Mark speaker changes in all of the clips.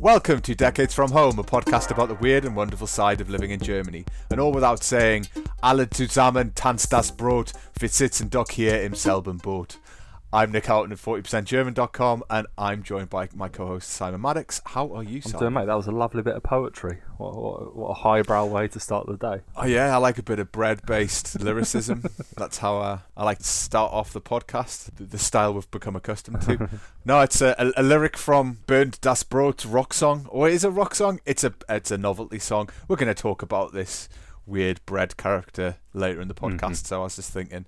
Speaker 1: Welcome to Decades from Home, a podcast about the weird and wonderful side of living in Germany. And all without saying, alle zusammen tanzt das Brot, wir sitzen doch hier im selben Boot. I'm Nick Houghton of 40%German.com and I'm joined by my co-host Simon Maddox. How are you, Simon?
Speaker 2: I'm doing, mate. That was a lovely bit of poetry. What, what, what a highbrow way to start the day.
Speaker 1: Oh yeah, I like a bit of bread-based lyricism. That's how uh, I like to start off the podcast. The, the style we've become accustomed to. no, it's a, a, a lyric from Bernd Das Brot rock song, or is it a rock song? It's a it's a novelty song. We're going to talk about this weird bread character later in the podcast. So I was just thinking.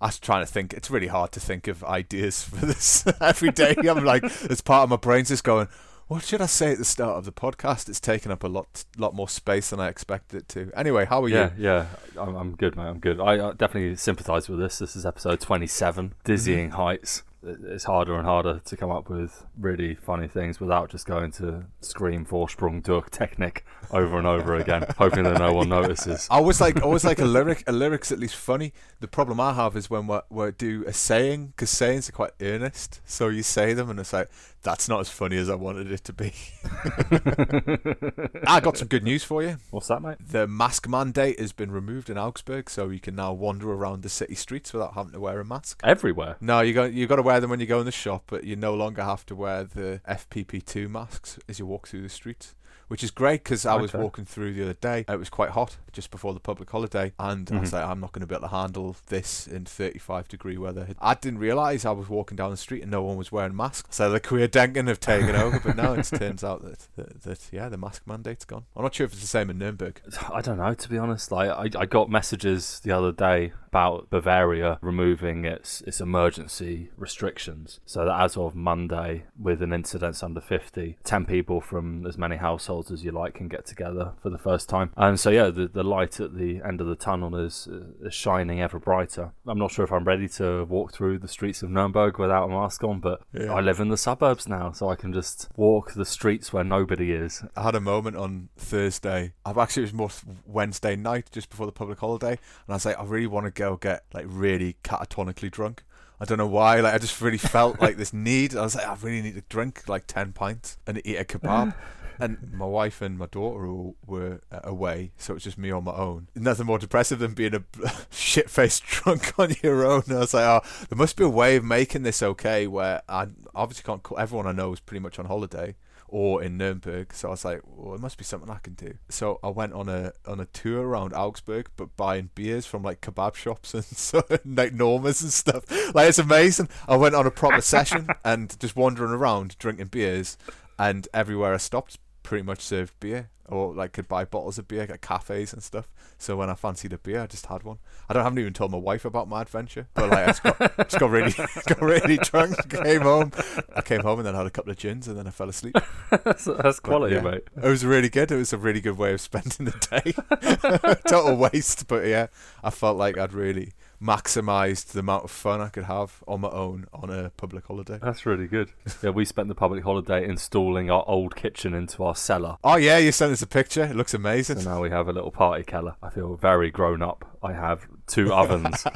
Speaker 1: I was trying to think. It's really hard to think of ideas for this every day. I'm like, as part of my brain's just going, what should I say at the start of the podcast? It's taken up a lot, lot more space than I expected it to. Anyway, how are
Speaker 2: Yeah,
Speaker 1: you?
Speaker 2: yeah. I'm, I'm good, mate. I'm good. I uh, definitely sympathise with this. This is episode 27, Dizzying Heights. It- It's harder and harder to come up with really funny things without just going to scream Vorsprung durch Technik over and over again, hoping that no one notices.
Speaker 1: I always like, always like a lyric. A lyric's at least funny. The problem I have is when we we do a saying, because sayings are quite earnest. So you say them, and it's like that's not as funny as I wanted it to be. I got some good news for you.
Speaker 2: What's that, mate?
Speaker 1: The mask mandate has been removed in Augsburg, so you can now wander around the city streets without having to wear a mask.
Speaker 2: Everywhere.
Speaker 1: No, you got you got to wear them when you go in the shop, but you no longer have to wear the FFP2 masks as you walk through the streets, which is great because I was
Speaker 2: Okay.
Speaker 1: walking through the other day. It was quite hot just before the public holiday, and I was mm-hmm. like, I'm not going to be able to handle this in 35 degree weather. I didn't realise I was walking down the street and no one was wearing masks, so the Querdenken have taken over. But now it turns out that, that that yeah, the mask mandate's gone. I'm not sure if it's the same in Nuremberg.
Speaker 2: I don't know, to be honest. Like, I, I got messages the other day about Bavaria removing its its emergency restrictions, so that as of Monday, with an incidence under 50, 10 people from as many households as you like can get together for the first time. And so, yeah, the, the light at the end of the tunnel is, is shining ever brighter. I'm not sure if I'm ready to walk through the streets of Nuremberg without a mask on, but
Speaker 1: Yeah.
Speaker 2: I live in the suburbs now, so I can just walk the streets where nobody is.
Speaker 1: I had a moment on Thursday. I've actually it was more Wednesday night, just before the public holiday, and I was like, I really want to go get like really catatonically drunk. I don't know why. Like I just really felt like this need. I was like, I really need to drink like ten pints and eat a kebab. And my wife and my daughter all were uh, away, so it was just me on my own. Nothing more depressive than being a shit-faced drunk on your own. I was like, oh, there must be a way of making this okay. Where I obviously can't. Call, everyone I know is pretty much on holiday or in Nuremberg. So I was like, well, it must be something I can do. So I went on a on a tour around Augsburg, but buying beers from like kebab shops and so like Normas and stuff. Like it's amazing. I went on a proper session and just wandering around drinking beers, and everywhere I stopped, pretty much served beer. Or like could buy bottles of beer at cafes and stuff. So when I fancied a beer, I just had one. I don't haven't even told my wife about my adventure, but like I just got, just got really got really drunk. Came home, I came home and then had a couple of gins and then I fell asleep.
Speaker 2: that's, that's quality,
Speaker 1: yeah.
Speaker 2: mate.
Speaker 1: It was really good. It was a really good way of spending the day. Total waste, but yeah, I felt like I'd really maximised the amount of fun I could have on my own on a public holiday.
Speaker 2: That's really good. Yeah, we spent the public holiday installing our old kitchen into our cellar.
Speaker 1: Oh yeah, you sent us a picture. It looks
Speaker 2: So
Speaker 1: amazing.
Speaker 2: now we have a little party keller. I feel very grown up. I have two ovens.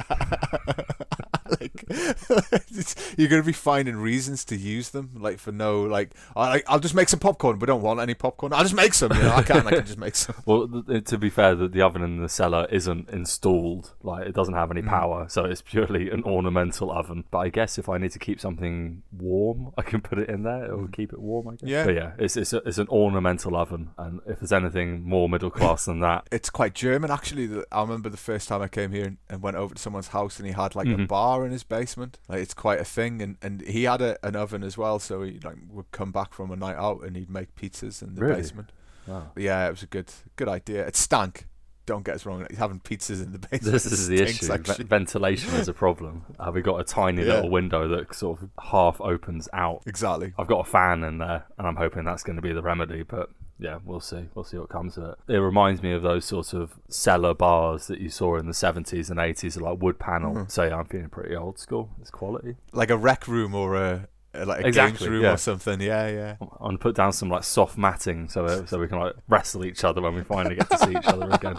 Speaker 1: like you're gonna be finding reasons to use them, like for no, like I, I'll just make some popcorn. We don't want any popcorn. I'll just make some. You know, I can. I can just make some.
Speaker 2: well, th- to be fair, the, the oven in the cellar isn't installed. Like it doesn't have
Speaker 1: Mm.
Speaker 2: any power, so it's purely an ornamental oven. But I guess if I need to keep something warm, I can put it in there. It will keep it warm. I guess.
Speaker 1: Mm. Yeah.
Speaker 2: But yeah, it's it's, a, it's an ornamental oven, and if there's anything more middle class than that,
Speaker 1: It's quite German, actually. I remember the first time I came here and, and went over to someone's house, and he had like a
Speaker 2: Mhm.
Speaker 1: bar in his basement. Like it's quite a thing, and, and he had a, an oven as well. So he like would come back from a night out and he'd make pizzas in the
Speaker 2: Really?
Speaker 1: basement.
Speaker 2: wow.
Speaker 1: But yeah, it was a good good idea. It stank. Don't get us wrong. Having pizzas in the basement.
Speaker 2: This is the issue.
Speaker 1: like
Speaker 2: Ve- ventilation is a problem. Uh, we got a tiny
Speaker 1: Yeah.
Speaker 2: little window that sort of half opens out.
Speaker 1: Exactly.
Speaker 2: I've got a fan in there, and I'm hoping that's going to be the remedy. But yeah, we'll see. We'll see what comes of it. It reminds me of those sorts of cellar bars that you saw in the 70s and 80s, like wood panel.
Speaker 1: Mhm.
Speaker 2: So yeah, I'm feeling pretty old school. It's quality.
Speaker 1: Like a rec room or a, like a
Speaker 2: Exactly,
Speaker 1: games room
Speaker 2: yeah.
Speaker 1: or something. Yeah, yeah.
Speaker 2: I'm gonna put down some like soft matting so uh, so we can like wrestle each other when we finally get to see each other again.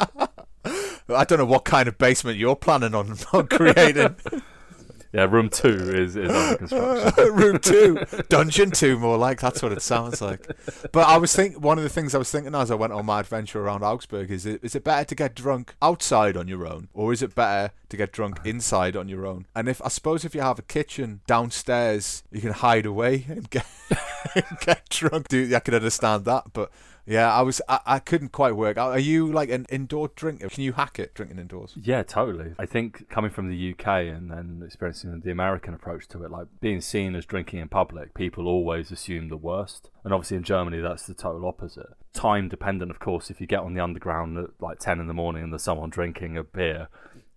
Speaker 1: I don't know what kind of basement you're planning on, on creating.
Speaker 2: Yeah, room two is, is under construction.
Speaker 1: room two, dungeon two, more like that's what it sounds like. But I was thinking one of the things I was thinking as I went on my adventure around Augsburg is it is it better to get drunk outside on your own, or is it better to get drunk inside on your own? And if I suppose if you have a kitchen downstairs, you can hide away and get and get drunk. Do I can understand that, but yeah, I was I, I couldn't quite work out. Are you like an indoor drinker? Can you hack it drinking indoors?
Speaker 2: Yeah, totally. I think coming from the UK and then experiencing the American approach to it, like being seen as drinking in public, people always assume the worst. And obviously in Germany, that's the total opposite. Time dependent, of course. If you get on the underground at like 10 in the morning and there's someone drinking a beer,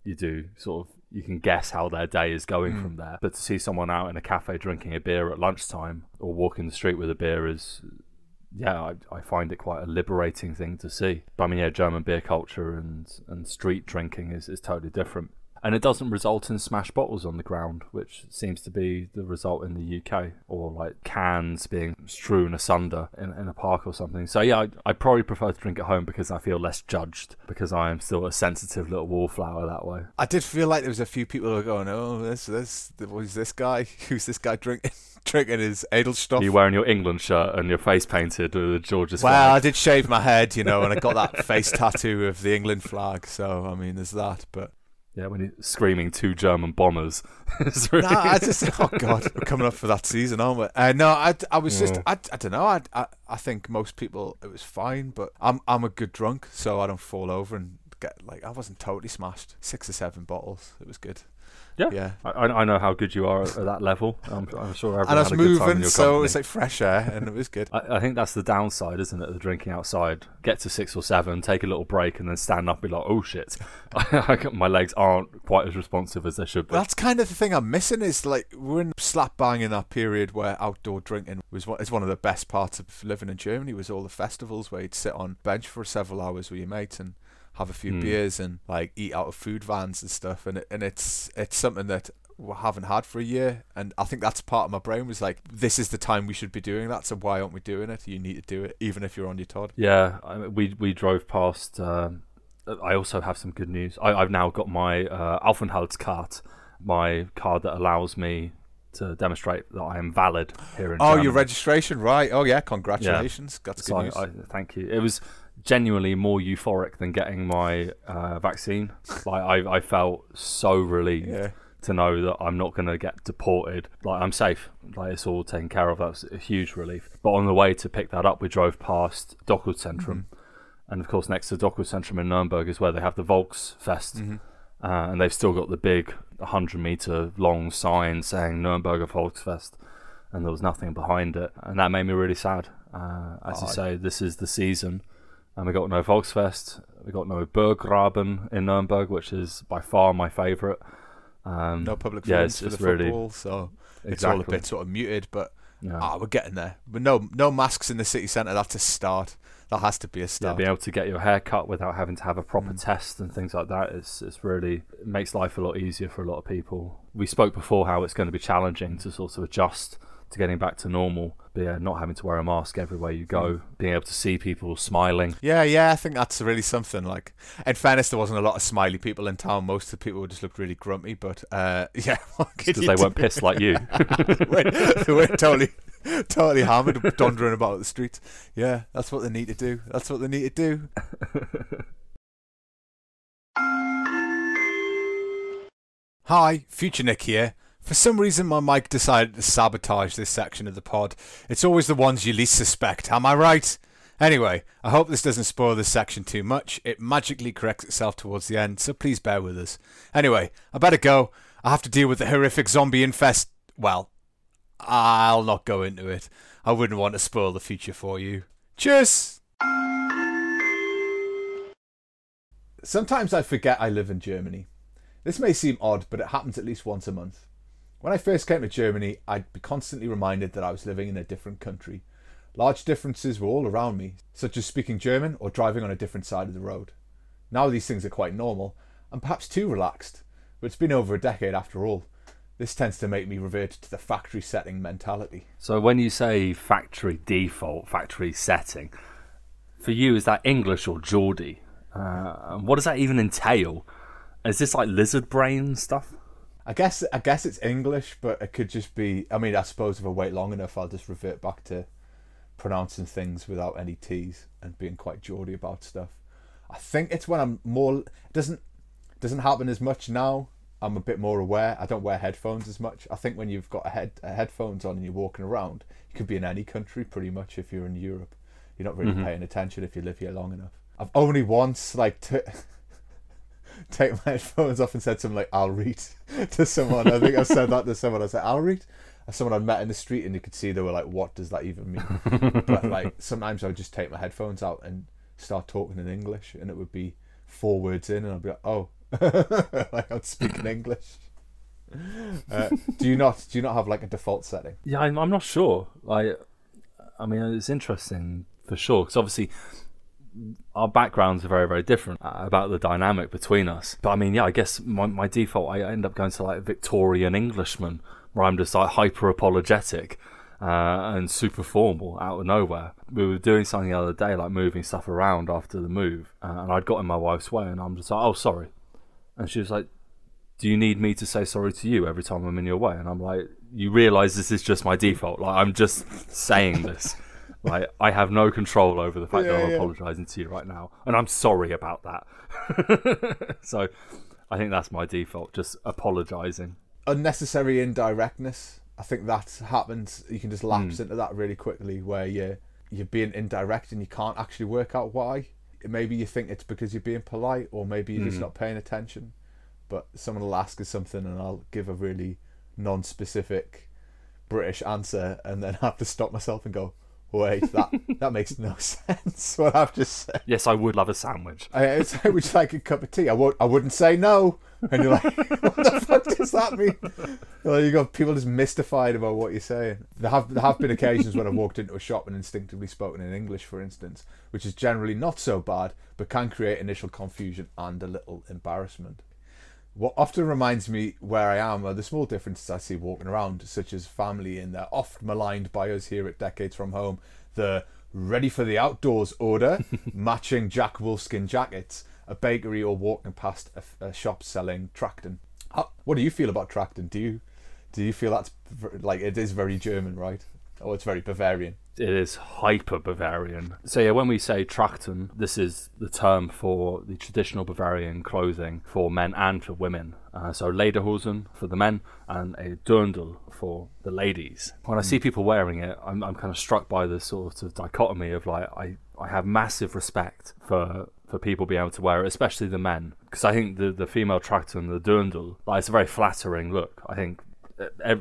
Speaker 2: you do sort of you can guess how their day is going
Speaker 1: Mm.
Speaker 2: from there. But to see someone out in a cafe drinking a beer at lunchtime or walking the street with a beer is, yeah, I, I find it quite a liberating thing to see. But I mean, yeah, German beer culture and, and street drinking is, is totally different. And it doesn't result in smashed bottles on the ground, which seems to be the result in the UK, or like cans being strewn asunder in, in a park or something. So, yeah, I, I probably prefer to drink at home because I feel less judged, because I am still a sensitive little wallflower that way.
Speaker 1: I did feel like there was a few people who were going, "Oh, this, this, who's this guy? Who's this guy drinking, drinking his Edelstoff?"
Speaker 2: You wearing your England shirt and your face painted with the George's
Speaker 1: Well,
Speaker 2: flag?
Speaker 1: I did shave my head, you know, and I got that face tattoo of the England flag. So I mean, there's that. But
Speaker 2: Yeah, when he's screaming two German bombers. really
Speaker 1: no, I just oh god, we're coming up for that season, aren't we? Uh, no, I, I was just
Speaker 2: Yeah.
Speaker 1: I, I don't know. I, I I think most people it was fine, but I'm I'm a good drunk, so I don't fall over and get like I wasn't totally smashed. Six or seven bottles, it was good.
Speaker 2: Yeah.
Speaker 1: yeah.
Speaker 2: I, I know how good you are at, at that level. I'm, I'm sure everyone
Speaker 1: And I was
Speaker 2: had a good time in
Speaker 1: moving, so it was like fresh air, and it was good.
Speaker 2: I, I think that's the downside, isn't it? The drinking outside. Get to six or seven, take a little break, and then stand up and be like, "Oh shit, my legs aren't quite as responsive as they should be."
Speaker 1: That's kind of the thing I'm missing is like we're in slap bang in that period where outdoor drinking was one, is one of the best parts of living in Germany was all the festivals where you'd sit on bench for several hours with your mates and have a few
Speaker 2: Mm.
Speaker 1: beers and like eat out of food vans and stuff and and it's it's something that we haven't had for a year and I think that's part of my brain was like this is the time we should be doing that so why aren't we doing it you need to do it even if you're on your Todd
Speaker 2: Yeah, I, we we drove past. Um, I also have some good news. I, I've now got my uh, Aufenthaltskarte, my card that allows me to demonstrate that I am valid here in
Speaker 1: oh
Speaker 2: Germany.
Speaker 1: your registration right oh yeah congratulations Yeah. that's good
Speaker 2: So
Speaker 1: news
Speaker 2: I, thank you. It was genuinely more euphoric than getting my uh, vaccine. Like I, I felt so relieved
Speaker 1: yeah
Speaker 2: to know that I'm not going to get deported. Like I'm safe. Like it's all taken care of. That's a huge relief. But on the way to pick that up, we drove past Dokuzentrum, and of course next to Dokuzentrum in Nuremberg is where they have the Volksfest,
Speaker 1: Mm-hmm.
Speaker 2: uh, and they've still got the big 100 meter long sign saying Nuremberger Volksfest, and there was nothing behind it, and that made me really sad. Uh, as you
Speaker 1: Oh,
Speaker 2: say, this is the season. And we got no Volksfest, we got no Burggraben in Nuremberg, which is by far my favourite. Um,
Speaker 1: no public
Speaker 2: yeah, it's,
Speaker 1: for
Speaker 2: it's
Speaker 1: the
Speaker 2: really
Speaker 1: football so it's all a bit sort of muted, but
Speaker 2: yeah.
Speaker 1: ah, we're getting there. But no, no masks in the city centre. That's a start. That has to be a
Speaker 2: yeah,
Speaker 1: start.
Speaker 2: being able to get your hair cut without having to have a proper
Speaker 1: Mm.
Speaker 2: test and things like that is it's really it makes life a lot easier for a lot of people. We spoke before how it's going to be challenging to sort of adjust to getting back to normal, but yeah, not having to wear a mask everywhere you go,
Speaker 1: Mm.
Speaker 2: being able to see people smiling.
Speaker 1: yeah, yeah, I think that's really something. Like, in fairness, there wasn't a lot of smiley people in town. Most of the people just looked really grumpy. But uh, yeah,
Speaker 2: Because they
Speaker 1: do?
Speaker 2: weren't pissed like you.
Speaker 1: they weren't- they weren't totally, totally hammered, dondering about the streets. Yeah, that's what they need to do. That's what they need to do. Hi, Future Nick here. For some reason, my mic decided to sabotage this section of the pod. It's always the ones you least suspect, am I right? Anyway, I hope this doesn't spoil this section too much. It magically corrects itself towards the end, so please bear with us. Anyway, I better go. I have to deal with the horrific zombie infest. Well, I'll not go into it. I wouldn't want to spoil the future for you. Cheers! Sometimes I forget I live in Germany. This may seem odd, but it happens at least once a month. When I first came to Germany, I'd be constantly reminded that I was living in a different country. Large differences were all around me, such as speaking German or driving on a different side of the road. Now these things are quite normal, and perhaps too relaxed, but it's been over a decade after all. This tends to make me revert to the factory setting mentality.
Speaker 2: So when you say factory default, factory setting, for you is that English or Geordie? Uh, what does that even entail? Is this like lizard brain stuff?
Speaker 1: I guess I guess it's English, but it could just be. I mean, I suppose if I wait long enough, I'll just revert back to pronouncing things without any T's and being quite Geordie about stuff. I think it's when I'm more. It doesn't doesn't happen as much now. I'm a bit more aware. I don't wear headphones as much. I think when you've got a head a headphones on and you're walking around, you could be in any country pretty much if you're in Europe. You're not really
Speaker 2: Mhm.
Speaker 1: paying attention if you live here long enough. I've only once like t- take my headphones off and said something like "I'll read" to someone. I think I said that to someone. I said "I'll read." Someone I'd met in the street and you could see they were like, "What does that even mean?" but like sometimes I would just take my headphones out and start talking in English, and it would be four words in, and I'd be like, "Oh, like I'm speaking English." Uh, do you not? Do you not have like a default setting?
Speaker 2: Yeah, I'm, I'm not sure. Like, I mean, it's interesting for sure because obviously our backgrounds are very, very different uh, about the dynamic between us. But I mean, yeah, I guess my, my default, I end up going to like Victorian Englishman, where I'm just like hyper apologetic uh, and super formal out of nowhere. We were doing something the other day, like moving stuff around after the move, uh, and I'd got in my wife's way, and I'm just like, oh, sorry. And she was like, do you need me to say sorry to you every time I'm in your way? And I'm like, you realize this is just my default. Like, I'm just saying this. Like, I have no control over the fact that I'm
Speaker 1: yeah.
Speaker 2: apologizing to you right now. And I'm sorry about that. so I think that's my default, just apologizing.
Speaker 1: Unnecessary indirectness. I think that happens. You can just lapse
Speaker 2: Hmm.
Speaker 1: into that really quickly, where you you're being indirect and you can't actually work out why. Maybe you think it's because you're being polite, or maybe you're just
Speaker 2: Hmm.
Speaker 1: not paying attention. But someone will ask us something, and I'll give a really non-specific British answer, and then have to stop myself and go, "Wait, that that makes no sense." What I've just said.
Speaker 2: Yes, I would love a sandwich.
Speaker 1: I, like, would like a cup of tea? I won't. I wouldn't say no. And you're like, what the fuck does that mean? Well, you got people just mystified about what you're saying. There have there have been occasions when I've walked into a shop and instinctively spoken in English, for instance, which is generally not so bad, but can create initial confusion and a little embarrassment. What often reminds me where I am are the small differences I see walking around, such as family in their oft maligned by us here at Decades from Home, the ready for the outdoors order, matching Jack Wolfskin jackets, a bakery, or walking past a, a shop selling Trachten. How, what do you feel about Trachten? Do you do you feel that's like it is very German, right? Oh, it's very Bavarian.
Speaker 2: It is hyper Bavarian. So yeah, when we say Trachten, this is the term for the traditional Bavarian clothing for men and for women. Uh, so lederhosen for the men and a dirndl for the ladies. When I see people wearing it, I'm, I'm kind of struck by the sort of dichotomy of like I, I have massive respect for for people being able to wear it, especially the men, because I think the the female Trachten, the dirndl, like it's a very flattering look. I think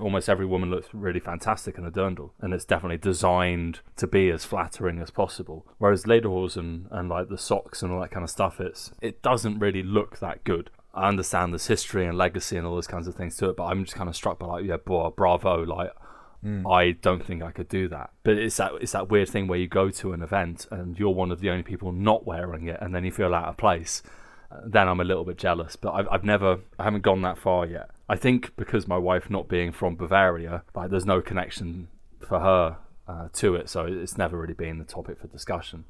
Speaker 2: almost every woman looks really fantastic in a dirndl, and it's definitely designed to be as flattering as possible. Whereas lederhosen and like the socks and all that kind of stuff, it's it doesn't really look that good. I understand there's history and legacy and all those kinds of things to it, but I'm just kind of struck by like, yeah, boy, bravo, like. I don't think I could do that, but it's that it's that weird thing where you go to an event and you're one of the only people not wearing it, and then you feel out of place uh, then I'm a little bit jealous. But I've, I've never, I haven't gone that far yet. I think because my wife not being from Bavaria, like there's no connection for her uh, to it, so it's never really been the topic for discussion.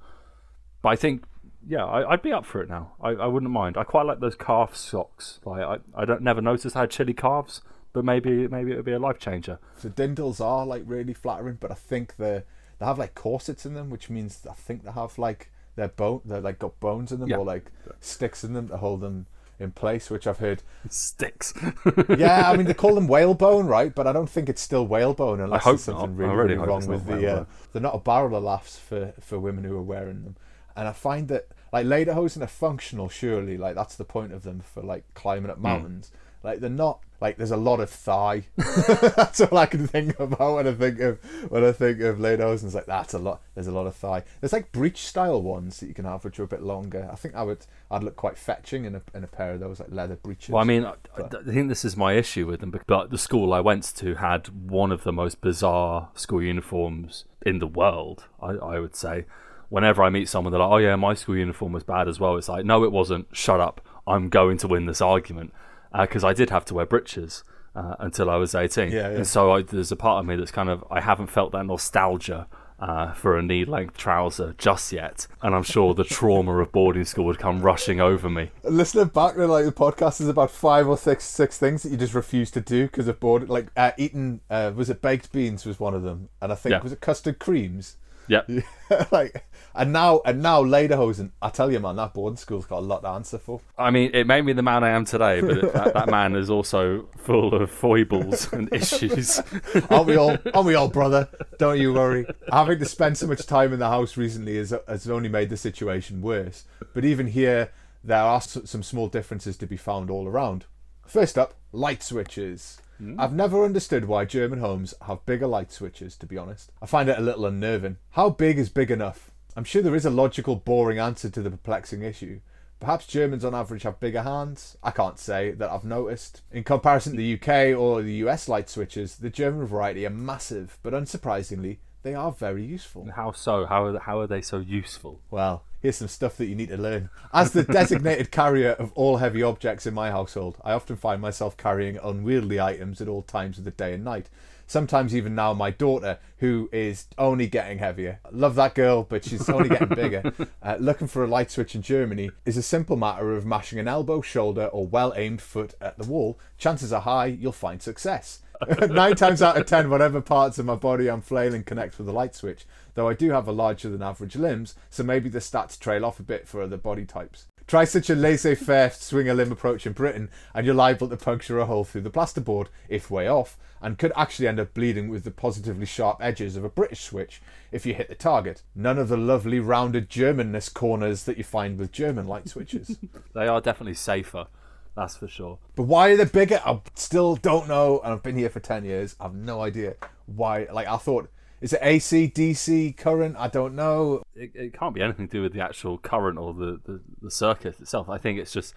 Speaker 2: But I think, yeah, I, I'd be up for it now. I, I wouldn't mind. I quite like those calf socks. Like I, I don't never noticed I had chili calves, but maybe maybe it would be a life changer.
Speaker 1: So dirndls are like really flattering, but I think they they have like corsets in them, which means I think they have like their bone, they're like got bones in them
Speaker 2: Yeah.
Speaker 1: or like sticks in them to hold them in place, which I've heard.
Speaker 2: Sticks.
Speaker 1: Yeah, I mean they call them whalebone, right? But I don't think it's still whalebone unless there's something
Speaker 2: not.
Speaker 1: Really,
Speaker 2: really
Speaker 1: really wrong with the. Uh, they're not a barrel of laughs for for women who are wearing them, and I find that like lederhosen are functional. Surely, like that's the point of them for like climbing
Speaker 2: Hmm.
Speaker 1: up mountains. Like they're not like there's a lot of thigh. that's all I can think about when I think of when I think of lederhosen. It's like that's a lot. There's a lot of thigh. There's like breech style ones that you can have which are a bit longer. I think I would I'd look quite fetching in a in a pair of those like leather breeches.
Speaker 2: Well, I mean, I, I think this is my issue with them. But the school I went to had one of the most bizarre school uniforms in the world. I, I would say. Whenever I meet someone, they're like, "Oh yeah, my school uniform was bad as well." It's like, no, it wasn't. Shut up. I'm going to win this argument because I did have to wear breeches uh, until I was 18.
Speaker 1: Yeah, yeah.
Speaker 2: And so I, there's a part of me that's kind of I haven't felt that nostalgia uh, for a knee length trouser just yet. And I'm sure the trauma of boarding school would come rushing over me.
Speaker 1: Listening back to like the podcast is about five or six six things that you just refuse to do because of bored. Like uh, eating, uh, was it baked beans was one of them, and I think
Speaker 2: Yeah.
Speaker 1: was it custard creams.
Speaker 2: Yep.
Speaker 1: like and now and now lederhosen. I tell you, man, that boarding school's got a lot to answer for.
Speaker 2: I mean, it made me the man I am today, but it, that, that man is also full of foibles and issues.
Speaker 1: Aren't we all? Aren't we all, brother? Don't you worry. Having to spend so much time in the house recently has, has only made the situation worse. But even here, there are some small differences to be found all around. First up, light switches. Hmm? I've never understood why German homes have bigger light switches, to be honest. I find it a little unnerving. How big is big enough? I'm sure there is a logical, boring answer to the perplexing issue. Perhaps Germans on average have bigger hands. I can't say that I've noticed. In comparison to the UK or the US light switches, the German variety are massive, but unsurprisingly, they are very useful.
Speaker 2: How so? How are, how are they so useful?
Speaker 1: Well, here's some stuff that you need to learn. As the designated carrier of all heavy objects in my household, I often find myself carrying unwieldy items at all times of the day and night. Sometimes even now my daughter, who is only getting heavier. Love that girl, but she's only getting bigger. Uh, looking for a light switch in Germany is a simple matter of mashing an elbow, shoulder, or well-aimed foot at the wall. Chances are high you'll find success. Nine times out of ten, whatever parts of my body I'm flailing connects with the light switch, though I do have a larger than average limbs, so maybe the stats trail off a bit for other body types. Try such a laissez faire swing a limb approach in Britain, and you're liable to puncture a hole through the plasterboard, if way off, and could actually end up bleeding with the positively sharp edges of a British switch if you hit the target. None of the lovely rounded Germanness corners that you find with German light switches.
Speaker 2: They are definitely safer, that's for sure.
Speaker 1: But why they're they bigger? I still don't know, and I've been here for ten years. I've no idea why. Like I thought, is it AC, DC, current? I don't know.
Speaker 2: It, it can't be anything to do with the actual current or the, the, the circuit itself. I think it's just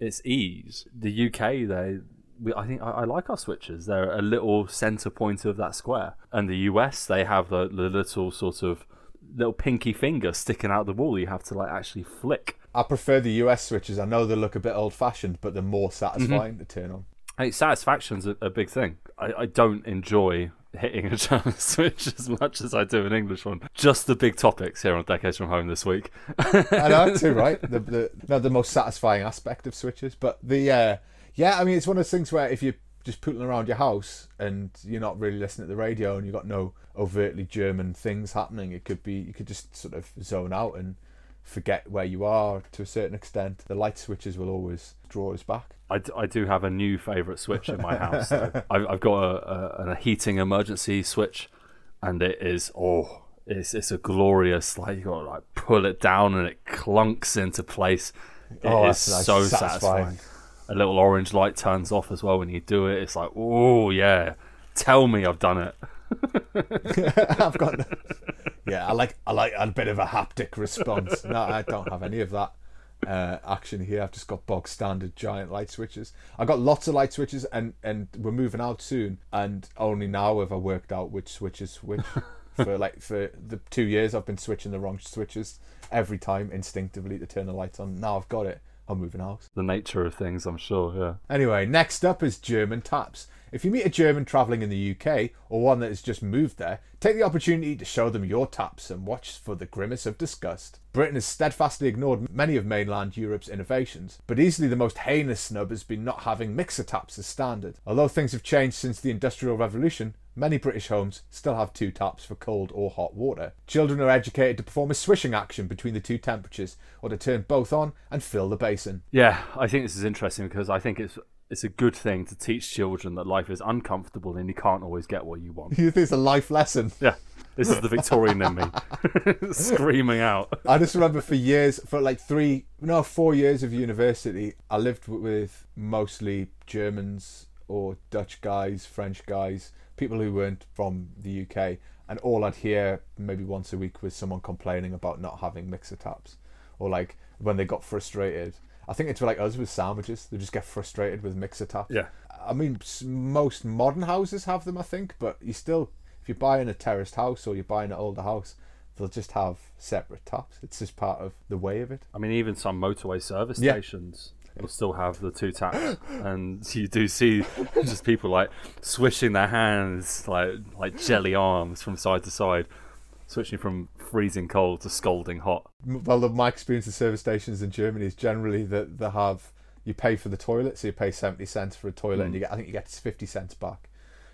Speaker 2: it's ease. The UK, they, we, I think I, I like our switches. They're a little center point of that square, and the US, they have the, the little sort of little pinky finger sticking out the wall. You have to like actually flick.
Speaker 1: I prefer the US switches. I know they look a bit old-fashioned, but they're more mm-hmm. satisfying to turn on.
Speaker 2: Think satisfaction's a, a big thing. I, I don't enjoy hitting a German switch as much as I do an English one. Just the big topics here on Decades from Home this week.
Speaker 1: I know too, right? The the not the most satisfying aspect of switches, but the uh, yeah. I mean, it's one of those things where if you're just putting around your house and you're not really listening to the radio and you've got no overtly German things happening, it could be you could just sort of zone out and forget where you are to a certain extent. The light switches will always draw us back.
Speaker 2: I, d- I do have a new favourite switch in my house. though. I've, I've got a, a, a heating emergency switch, and it is oh, it's it's a glorious like you got to like pull it down and it clunks into place. It oh, is
Speaker 1: Oh, that's nice.
Speaker 2: so
Speaker 1: Satisfying.
Speaker 2: satisfying. A little orange light turns off as well when you do it. It's like oh yeah, tell me I've done it.
Speaker 1: I've got yeah. I like I like a bit of a haptic response. No, I don't have any of that uh, action here. I've just got bog standard giant light switches. I've got lots of light switches, and and we're moving out soon. And only now have I worked out which switch is which. for like for the two years, I've been switching the wrong switches every time instinctively to turn the lights on. Now I've got it. I'm moving house.
Speaker 2: The nature of things, I'm sure. Yeah.
Speaker 1: Anyway, next up is German taps. If you meet a German travelling in the UK or one that has just moved there, take the opportunity to show them your taps and watch for the grimace of disgust. Britain has steadfastly ignored many of mainland Europe's innovations, but easily the most heinous snub has been not having mixer taps as standard. Although things have changed since the Industrial Revolution, many British homes still have two taps for cold or hot water. Children are educated to perform a swishing action between the two temperatures or to turn both on and fill the basin.
Speaker 2: Yeah, I think this is interesting because I think it's it's a good thing to teach children that life is uncomfortable and you can't always get what you want.
Speaker 1: You think it's a life lesson?
Speaker 2: Yeah, this is the Victorian in me screaming out.
Speaker 1: I just remember for years, for like three, no, four years of university, I lived with mostly Germans or Dutch guys, French guys, people who weren't from the UK. And all I'd hear maybe once a week was someone complaining about not having mixer taps. Or like when they got frustrated. I think it's like us with sandwiches. They just get frustrated with mixer taps.
Speaker 2: Yeah.
Speaker 1: I mean, most modern houses have them, I think, but you still, if you're buying a terraced house or you're buying an older house, they'll just have separate taps. It's just part of the way of it.
Speaker 2: I mean, even some motorway service
Speaker 1: Yeah.
Speaker 2: stations will still have the two taps, and you do see just people like swishing their hands like like jelly arms from side to side. Switching from freezing cold to scalding hot.
Speaker 1: Well, the- my experience of service stations in Germany is generally that they have you pay for the toilet, so you pay seventy cents for a toilet, and you get I think you get fifty cents back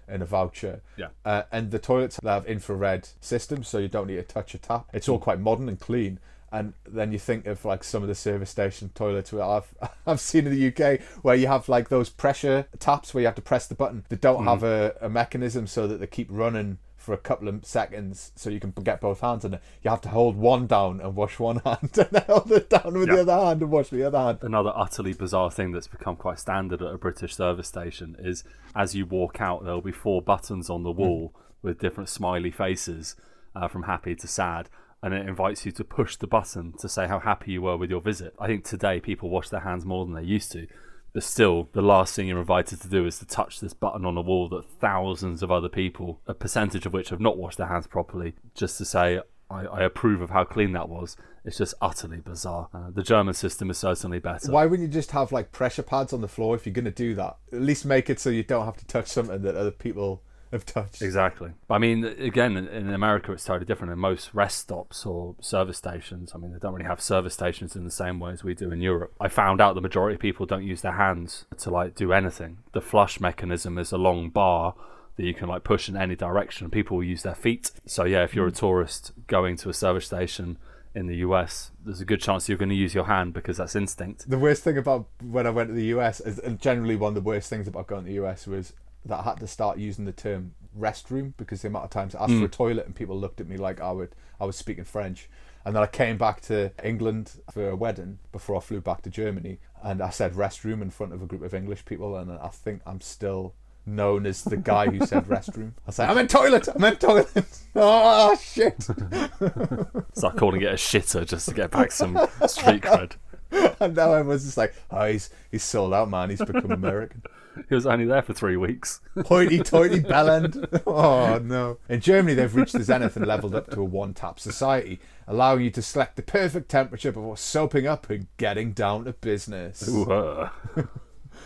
Speaker 1: in a voucher.
Speaker 2: Yeah.
Speaker 1: Uh, and the toilets have infrared systems, so you don't need to touch a tap. It's all quite modern and clean. And then you think of like some of the service station toilets where I've I've seen in the UK where you have like those pressure taps where you have to press the button. They don't have a, a mechanism so that they keep running for a couple of seconds so you can get both hands in it. You have to hold one down and wash one hand and then hold it down with
Speaker 2: Yeah.
Speaker 1: the other hand and wash the other hand.
Speaker 2: Another utterly bizarre thing that's become quite standard at a British service station is as you walk out, there'll be four buttons on the wall with different smiley faces uh, from happy to sad. And it invites you to push the button to say how happy you were with your visit. I think today people wash their hands more than they used to. But still, the last thing you're invited to do is to touch this button on a wall that thousands of other people, a percentage of which have not washed their hands properly, just to say, I, I approve of how clean that was. It's just utterly bizarre. Uh, the German system is certainly better.
Speaker 1: Why wouldn't you just have like pressure pads on the floor if you're going to do that? At least make it so you don't have to touch something that other people have touched.
Speaker 2: Exactly. I mean, again, in- in America, it's totally different. In most rest stops or service stations, I mean, they don't really have service stations in the same way as we do in Europe. I found out the majority of people don't use their hands to like do anything. The flush mechanism is a long bar that you can like push in any direction. People will use their feet. So yeah, if you're a mm. tourist going to a service station in the US, there's a good chance you're going to use your hand because that's instinct.
Speaker 1: The worst thing about when I went to the US, is, generally one of the worst things about going to the US was that I had to start using the term restroom because the amount of times I asked for hmm. a toilet and people looked at me like I would I was speaking French. And then I came back to England for a wedding before I flew back to Germany, and I said restroom in front of a group of English people, and I think I'm still known as the guy who said restroom. I said, I meant toilet, I meant toilet. oh shit!
Speaker 2: Start calling it a shitter just to get back some street cred.
Speaker 1: And now everyone's just like, oh, he's he's sold out, man. He's become American.
Speaker 2: He was only there for three weeks.
Speaker 1: Hoity-toity bellend. Oh no! In Germany, they've reached the zenith and leveled up to a one-tap society, allowing you to select the perfect temperature before soaping up and getting down to business.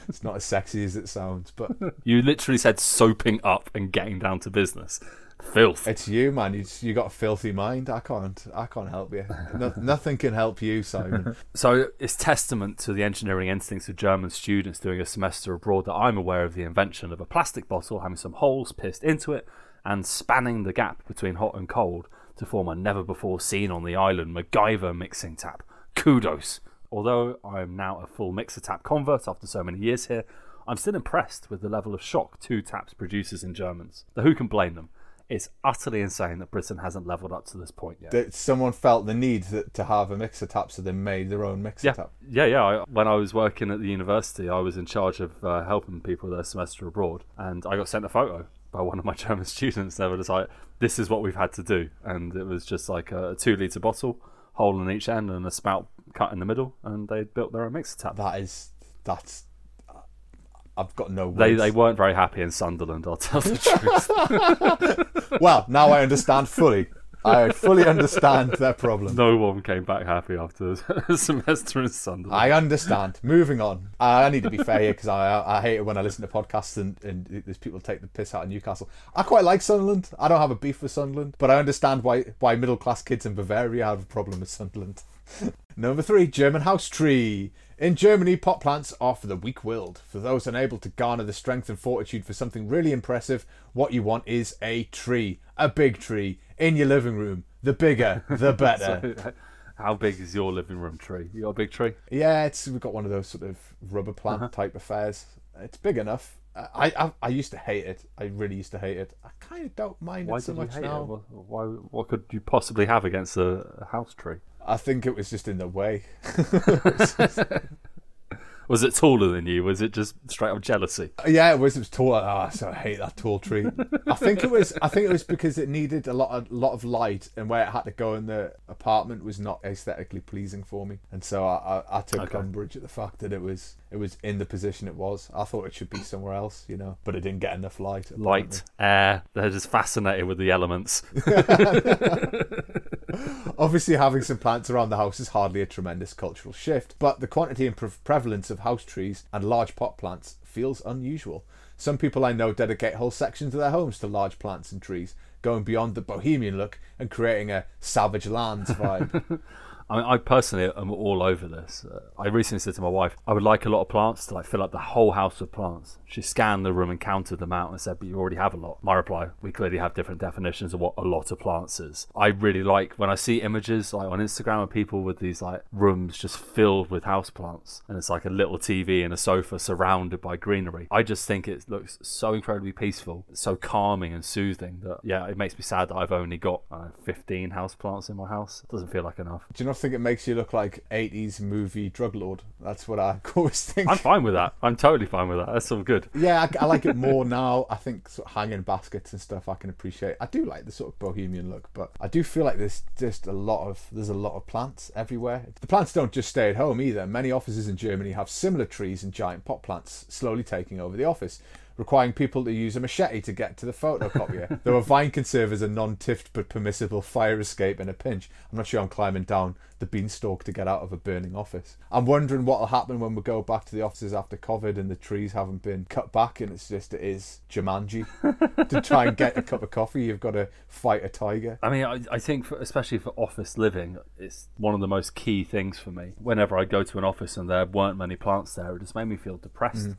Speaker 1: It's not as sexy as it sounds, but
Speaker 2: You literally said soaping up and getting down to business. Filth.
Speaker 1: it's you, man. You you got a filthy mind. I can't. I can't help you. No, nothing can help you, Simon.
Speaker 2: So it's testament to the engineering instincts of German students doing a semester abroad that I'm aware of the invention of a plastic bottle having some holes pierced into it and spanning the gap between hot and cold to form a never before seen on the island MacGyver mixing tap. Kudos. Although I'm now a full mixer tap convert after so many years here, I'm still impressed with the level of shock two taps produces in Germans. Who can blame them? It's utterly insane that Britain hasn't leveled up to this point yet.
Speaker 1: that someone felt the need that, to have a mixer tap, so they made their own mixer
Speaker 2: Yeah,
Speaker 1: tap.
Speaker 2: yeah, yeah. I, when I was working at the university, I was in charge of uh, helping people their semester abroad, and I got sent a photo by one of my German students. They were just like, "This is what we've had to do," and it was just like a two liter bottle, hole in each end, and a spout cut in the middle, and they built their own mixer tap.
Speaker 1: That is that's. I've got no words.
Speaker 2: They they weren't very happy in Sunderland. I'll tell the truth.
Speaker 1: Well, now I understand fully. I fully understand their problem.
Speaker 2: no one came back happy after a semester in Sunderland.
Speaker 1: I understand. Moving on. I need to be fair here because I I hate it when I listen to podcasts and, and there's people take the piss out of Newcastle. I quite like Sunderland. I don't have a beef with Sunderland, but I understand why why middle class kids in Bavaria have a problem with Sunderland. Number three, German house tree. In Germany, pot plants are for the weak-willed. For those unable to garner the strength and fortitude for something really impressive, what you want is a tree, a big tree, in your living room. The bigger, the better.
Speaker 2: So, uh, how big is your living room tree? You got a big tree?
Speaker 1: Yeah, it's we've got one of those sort of rubber plant uh-huh. type affairs. It's big enough. Uh, I, I I used to hate it. I really used to hate it. I kind of don't mind
Speaker 2: Why
Speaker 1: it so much now.
Speaker 2: it? What, why, what could you possibly have against a house tree?
Speaker 1: I think it was just in the way.
Speaker 2: Was it taller than you? Was it just straight up jealousy?
Speaker 1: Yeah, it was. It was tall. Oh, so I hate that tall tree. I think it was. I think it was because it needed a lot, of, lot of light, and where it had to go in the apartment was not aesthetically pleasing for me, and so I, I, I took
Speaker 2: Okay.
Speaker 1: umbrage at the fact that it was, it was in the position it was. I thought it should be somewhere else, you know, but it didn't get enough light. apparently.
Speaker 2: Light, air, they're just fascinated with the elements.
Speaker 1: Obviously, having some plants around the house is hardly a tremendous cultural shift, but the quantity and pre- prevalence of house trees and large pot plants feels unusual. Some people I know dedicate whole sections of their homes to large plants and trees, going beyond the bohemian look and creating a savage lands vibe.
Speaker 2: I mean, I personally am all over this. Uh, I recently said to my wife, I would like a lot of plants to like fill up the whole house with plants. She scanned the room and counted them out and said, "But you already have a lot." My reply: We clearly have different definitions of what a lot of plants is. I really like when I see images like on Instagram of people with these like rooms just filled with house plants, and it's like a little TV and a sofa surrounded by greenery. I just think it looks so incredibly peaceful, so calming and soothing that yeah, it makes me sad that I've only got uh, 15 house plants in my house. It doesn't feel like enough.
Speaker 1: Do you think it makes you look like 80s movie drug lord? That's what I always think.
Speaker 2: I'm fine with that. I'm totally fine with that. That's all good.
Speaker 1: Yeah, I, I like it more now. I think sort of hanging baskets and stuff I can appreciate. I do like the sort of bohemian look, but I do feel like there's just a lot of there's a lot of plants everywhere. The plants don't just stay at home either. Many offices in Germany have similar trees and giant pot plants slowly taking over the office requiring people to use a machete to get to the photocopier. there were vine conservers a non-tiffed but permissible fire escape in a pinch. I'm not sure I'm climbing down the beanstalk to get out of a burning office. I'm wondering what will happen when we go back to the offices after COVID and the trees haven't been cut back and it's just it is Jumanji. to try and get a cup of coffee, you've got to fight a tiger.
Speaker 2: I mean, I, I think, for, especially for office living, it's one of the most key things for me. Whenever I go to an office and there weren't many plants there, it just made me feel depressed.
Speaker 1: Mm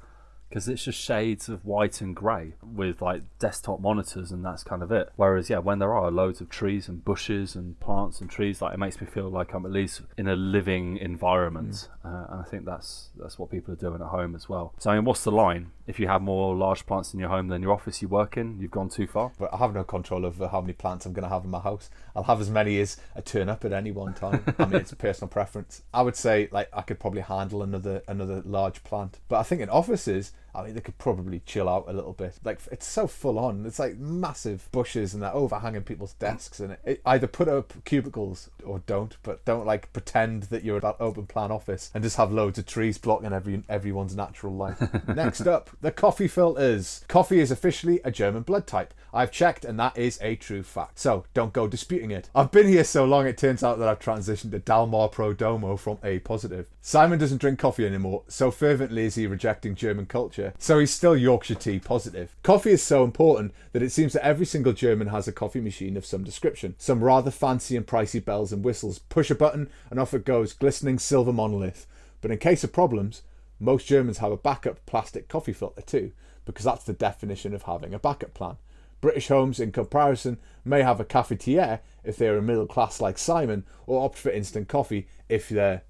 Speaker 2: because it's just shades of white and grey with like desktop monitors and that's kind of it. Whereas yeah, when there are loads of trees and bushes and plants and trees, like it makes me feel like I'm at least in a living environment, mm. uh, and I think that's that's what people are doing at home as well. So I mean, what's the line? If you have more large plants in your home than your office you work in, you've gone too far.
Speaker 1: But I have no control over how many plants I'm going to have in my house. I'll have as many as I turn up at any one time. I mean, it's a personal preference. I would say like I could probably handle another another large plant, but I think in offices I mean, they could probably chill out a little bit. Like it's so full on. It's like massive bushes and that overhanging people's desks, and it, it, either put up cubicles or don't, but don't like pretend that you're an open plan office and just have loads of trees blocking every everyone's natural light. Next up, the coffee filters. Coffee is officially a German blood type. I've checked, and that is a true fact. So don't go disputing it. I've been here so long, it turns out that I've transitioned to Dallmayr Prodomo from A positive. Simon doesn't drink coffee anymore, so fervently is he rejecting German culture. So he's still Yorkshire tea positive. Coffee is so important that it seems that every single German has a coffee machine of some description. Some rather fancy and pricey bells and whistles. Push a button and off it goes, glistening silver monolith. But in case of problems, most Germans have a backup plastic coffee filter too, because that's the definition of having a backup plan. British homes, in comparison, may have a cafetiere if they're a middle class like Simon, or opt for instant coffee if they're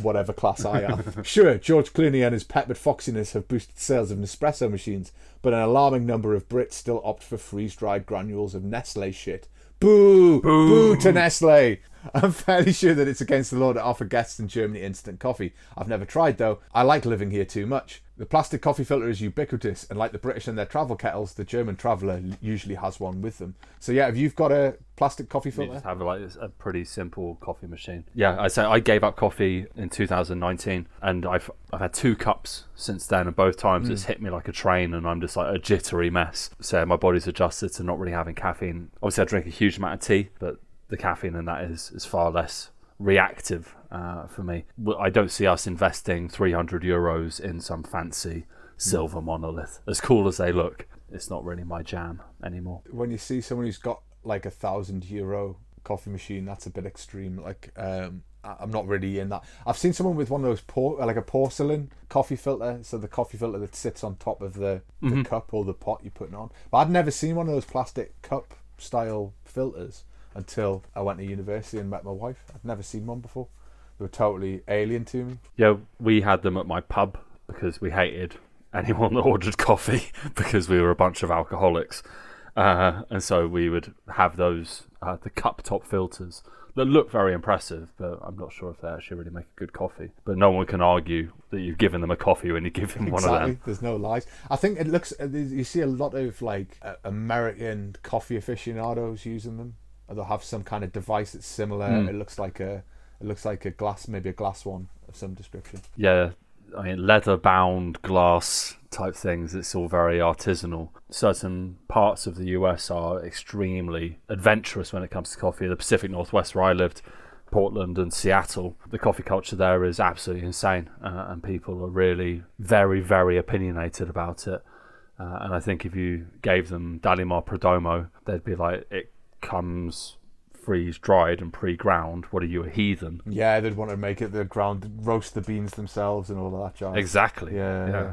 Speaker 1: whatever class I am. sure, George Clooney and his peppered foxiness have boosted sales of Nespresso machines, but an alarming number of Brits still opt for freeze dried granules of Nestle shit. Boo! Boo, Boo to Nestle! I'm fairly sure that it's against the law to offer guests in Germany instant coffee. I've never tried though. I like living here too much. The plastic coffee filter is ubiquitous, and like the British and their travel kettles, the German traveller usually has one with them. So yeah, if you've got a plastic coffee filter,
Speaker 2: you just have like a pretty simple coffee machine. Yeah, I say I gave up coffee in 2019, and I've I've had two cups since then, and both times mm. it's hit me like a train, and I'm just like a jittery mess. So my body's adjusted to not really having caffeine. Obviously, I drink a huge amount of tea, but the caffeine in that is is far less reactive uh, for me. I don't see us investing 300 euros in some fancy silver monolith. As cool as they look, it's not really my jam anymore.
Speaker 1: When you see someone who's got like a thousand euro coffee machine, that's a bit extreme. Like, um, I'm not really in that. I've seen someone with one of those por- like a porcelain coffee filter, so the coffee filter that sits on top of the, the mm-hmm. cup or the pot you're putting on. But I'd never seen one of those plastic cup style filters until I went to university and met my wife. I'd never seen one before. They were totally alien to me.
Speaker 2: Yeah, we had them at my pub because we hated anyone that ordered coffee because we were a bunch of alcoholics. Uh, and so we would have those, uh, the cup top filters that look very impressive, but I'm not sure if they actually really make a good coffee. But no one can argue that you've given them a coffee when you give them exactly. one of them.
Speaker 1: There's no lies. I think it looks. Uh, you see a lot of like uh, American coffee aficionados using them they'll have some kind of device that's similar. Mm. It looks like a it looks like a glass, maybe a glass one of some description.
Speaker 2: Yeah, I mean leather bound glass type things. It's all very artisanal. Certain parts of the US are extremely adventurous when it comes to coffee. The Pacific Northwest, where I lived. Portland and Seattle, the coffee culture there is absolutely insane, uh, and people are really very, very opinionated about it. Uh, and I think if you gave them Dallmayr Prodomo, they'd be like, it comes freeze dried and pre ground. What are you, a heathen?
Speaker 1: Yeah, they'd want to make it the ground, roast the beans themselves and all of that jazz.
Speaker 2: Exactly.
Speaker 1: Yeah,
Speaker 2: Yeah.
Speaker 1: yeah.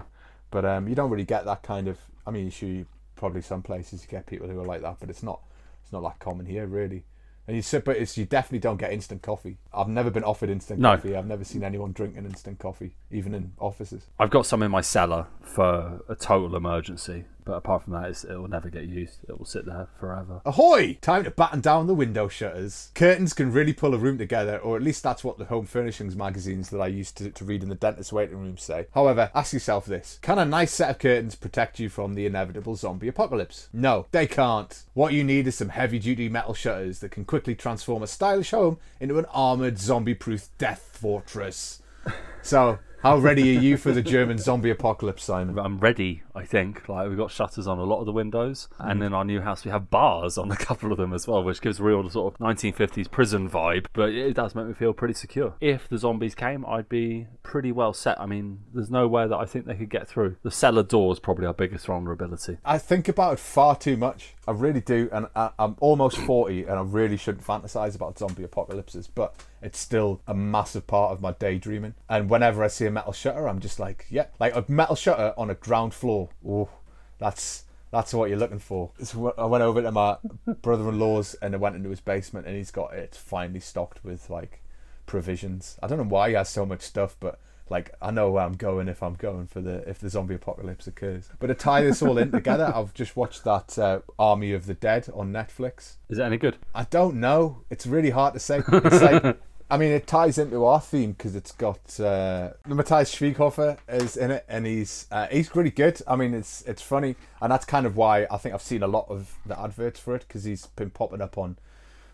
Speaker 1: But um, you don't really get that kind of. I mean, you, probably some places you get people who are like that, but it's not. It's not that common here, really. And you sit, but it's you definitely don't get instant coffee. I've never been offered instant
Speaker 2: No.
Speaker 1: coffee. I've never seen anyone drinking instant coffee, even in offices.
Speaker 2: I've got some in my cellar for a total emergency, but apart from that, it will never get used. It will sit there forever.
Speaker 1: Ahoy! Time to batten down the window shutters. Curtains can really pull a room together, or at least that's what the home furnishings magazines that I used to, to read in the dentist's waiting room say. However, ask yourself this Can a nice set of curtains protect you from the inevitable zombie apocalypse? No, they can't. What you need is some heavy duty metal shutters that can quickly transform a stylish home into an armoured, zombie proof death fortress. So, how ready are you for the German zombie apocalypse, Simon?
Speaker 2: I'm ready, I think. Like we've got shutters on a lot of the windows, and mm. in our new house we have bars on a couple of them as well, which gives a real sort of 1950s prison vibe. But it does make me feel pretty secure. If the zombies came, I'd be pretty well set. I mean, there's no way that I think they could get through. The cellar door is probably our biggest vulnerability.
Speaker 1: I think about it far too much. I really do, and I, I'm almost forty, and I really shouldn't fantasize about zombie apocalypses. But it's still a massive part of my daydreaming. And whenever I see a metal shutter, I'm just like, yeah, like a metal shutter on a ground floor. Oh, that's that's what you're looking for. So I went over to my brother-in-law's, and I went into his basement, and he's got it finally stocked with like provisions. I don't know why he has so much stuff, but like I know where I'm going if I'm going for the if the zombie apocalypse occurs. But to tie this all in together, I've just watched that uh, Army of the Dead on Netflix.
Speaker 2: Is it any good?
Speaker 1: I don't know. It's really hard to say. It's like I mean, it ties into our theme because it's got uh, Matthias Schweighöfer is in it, and he's uh, he's really good. I mean, it's it's funny, and that's kind of why I think I've seen a lot of the adverts for it because he's been popping up on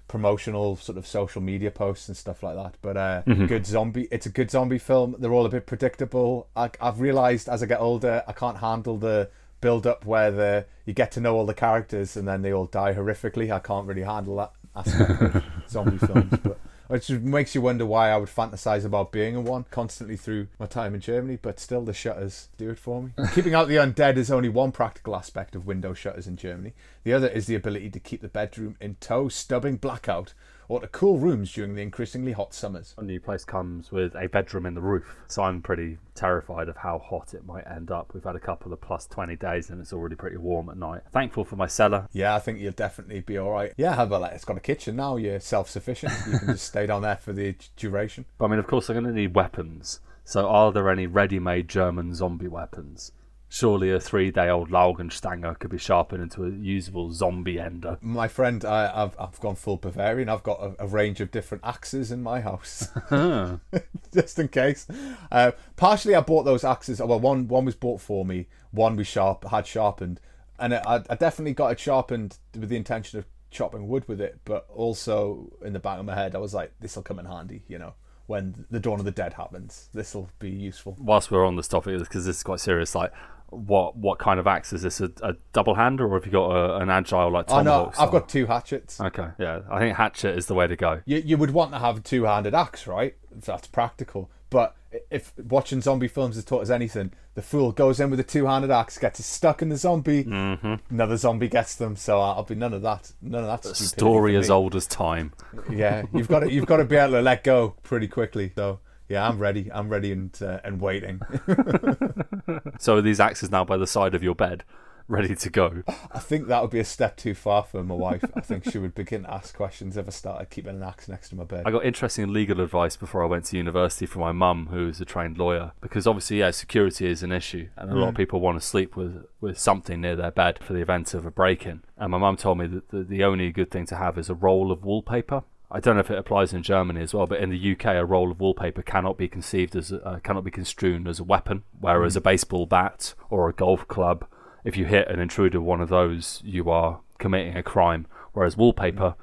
Speaker 1: promotional sort of social media posts and stuff like that. But uh, good zombie, it's a good zombie film. They're all a bit predictable. I, I've realised as I get older, I can't handle the build up where the you get to know all the characters and then they all die horrifically. I can't really handle that aspect of zombie films, but. Which makes you wonder why I would fantasize about being a one constantly through my time in Germany, but still the shutters do it for me. Keeping out the undead is only one practical aspect of window shutters in Germany. The other is the ability to keep the bedroom in tow, stubbing blackout, or to cool rooms during the increasingly hot summers.
Speaker 2: A new place comes with a bedroom in the roof, so I'm pretty terrified of how hot it might end up. We've had a couple of plus 20 days and it's already pretty warm at night. Thankful for my cellar.
Speaker 1: Yeah, I think you'll definitely be all right. Yeah, how about that? It's got a kitchen now. You're self-sufficient. You can just stay down there for the duration.
Speaker 2: But I mean, of course, I'm going to need weapons. So, are there any ready made German zombie weapons? Surely a three day old Laugenstange could be sharpened into a usable zombie ender.
Speaker 1: My friend, I, I've I've gone full Bavarian. I've got a, a range of different axes in my house, just in case. Uh, partially, I bought those axes. Well, one one was bought for me. One we sharp had sharpened, and I, I definitely got it sharpened with the intention of chopping wood with it. But also in the back of my head, I was like, this will come in handy, you know, when the dawn of the dead happens. This will be useful.
Speaker 2: Whilst we're on this topic, because this is quite serious, like, what what kind of axe is this? A, a double hander, or have you got a, an agile like
Speaker 1: Oh no,
Speaker 2: tomahawk?
Speaker 1: I've got two hatchets.
Speaker 2: Okay, yeah, I think hatchet is the way to go.
Speaker 1: you, you would want to have a two-handed axe, right? That's practical. But if watching zombie films has taught us anything, the fool goes in with a two-handed axe, gets stuck in the zombie,
Speaker 2: Mm-hmm.
Speaker 1: another zombie gets them. So I'll be none of that. None of that.
Speaker 2: Story as old as time.
Speaker 1: Yeah, you've got to you've got to be able to let go pretty quickly. So yeah, I'm ready. I'm ready and uh, and waiting.
Speaker 2: So are these axes now by the side of your bed, ready to go?
Speaker 1: I think that would be a step too far for my wife. I think she would begin to ask questions if I started keeping an axe next to my bed.
Speaker 2: I got interesting legal advice before I went to university from my mum, who's a trained lawyer, because obviously, yeah, security is an issue, and a lot of people want to sleep with with something near their bed for the event of a break-in. And my mum told me that the, the only good thing to have is a roll of wallpaper. I don't know if it applies in Germany as well, but in the UK, a roll of wallpaper cannot be conceived as a, uh, cannot be construed as a weapon, whereas a baseball bat or a golf club, if you hit an intruder one of those, you are committing a crime. Whereas wallpaper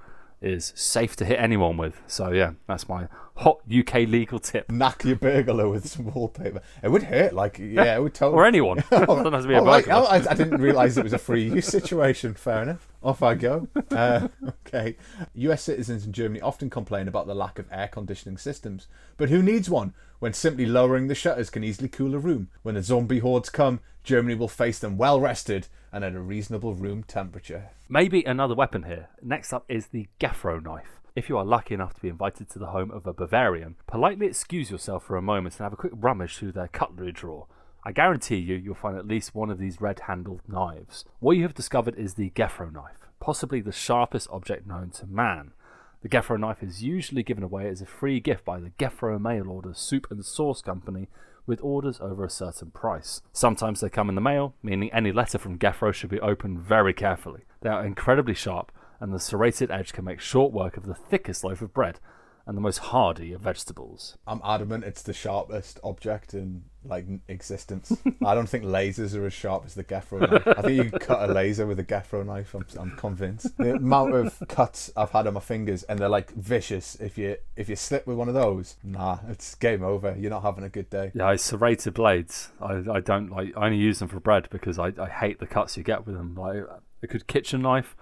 Speaker 2: is safe to hit anyone with. So yeah, that's my hot UK legal tip.
Speaker 1: Knock your burglar with some wallpaper. It would hurt. Like yeah, it would totally.
Speaker 2: Or anyone. Doesn't have to be a
Speaker 1: Oh,
Speaker 2: burglar.
Speaker 1: Oh, I, I didn't realise it was a free use situation. Fair enough. Off I go. Uh, okay. US citizens in Germany often complain about the lack of air conditioning systems. But who needs one when simply lowering the shutters can easily cool a room? When the zombie hordes come, Germany will face them well rested and at a reasonable room temperature.
Speaker 2: Maybe another weapon here. Next up is the Gefro knife. If you are lucky enough to be invited to the home of a Bavarian, politely excuse yourself for a moment and have a quick rummage through their cutlery drawer. I guarantee you, you'll find at least one of these red handled knives. What you have discovered is the Gefro knife, possibly the sharpest object known to man. The Gefro knife is usually given away as a free gift by the Gefro Mail Order Soup and Sauce Company with orders over a certain price. Sometimes they come in the mail, meaning any letter from Gefro should be opened very carefully. They are incredibly sharp, and the serrated edge can make short work of the thickest loaf of bread and the most hardy of vegetables.
Speaker 1: I'm adamant it's the sharpest object in like existence. I don't think lasers are as sharp as the Gefro knife. I think you can cut a laser with a Gefro knife. I'm, I'm convinced. The amount of cuts I've had on my fingers, and they're like vicious. If you if you slip with one of those, nah, it's game over. You're not having a good day.
Speaker 2: Yeah, I serrated blades. I, I don't like. I only use them for bread because I, I hate the cuts you get with them. Like a good kitchen knife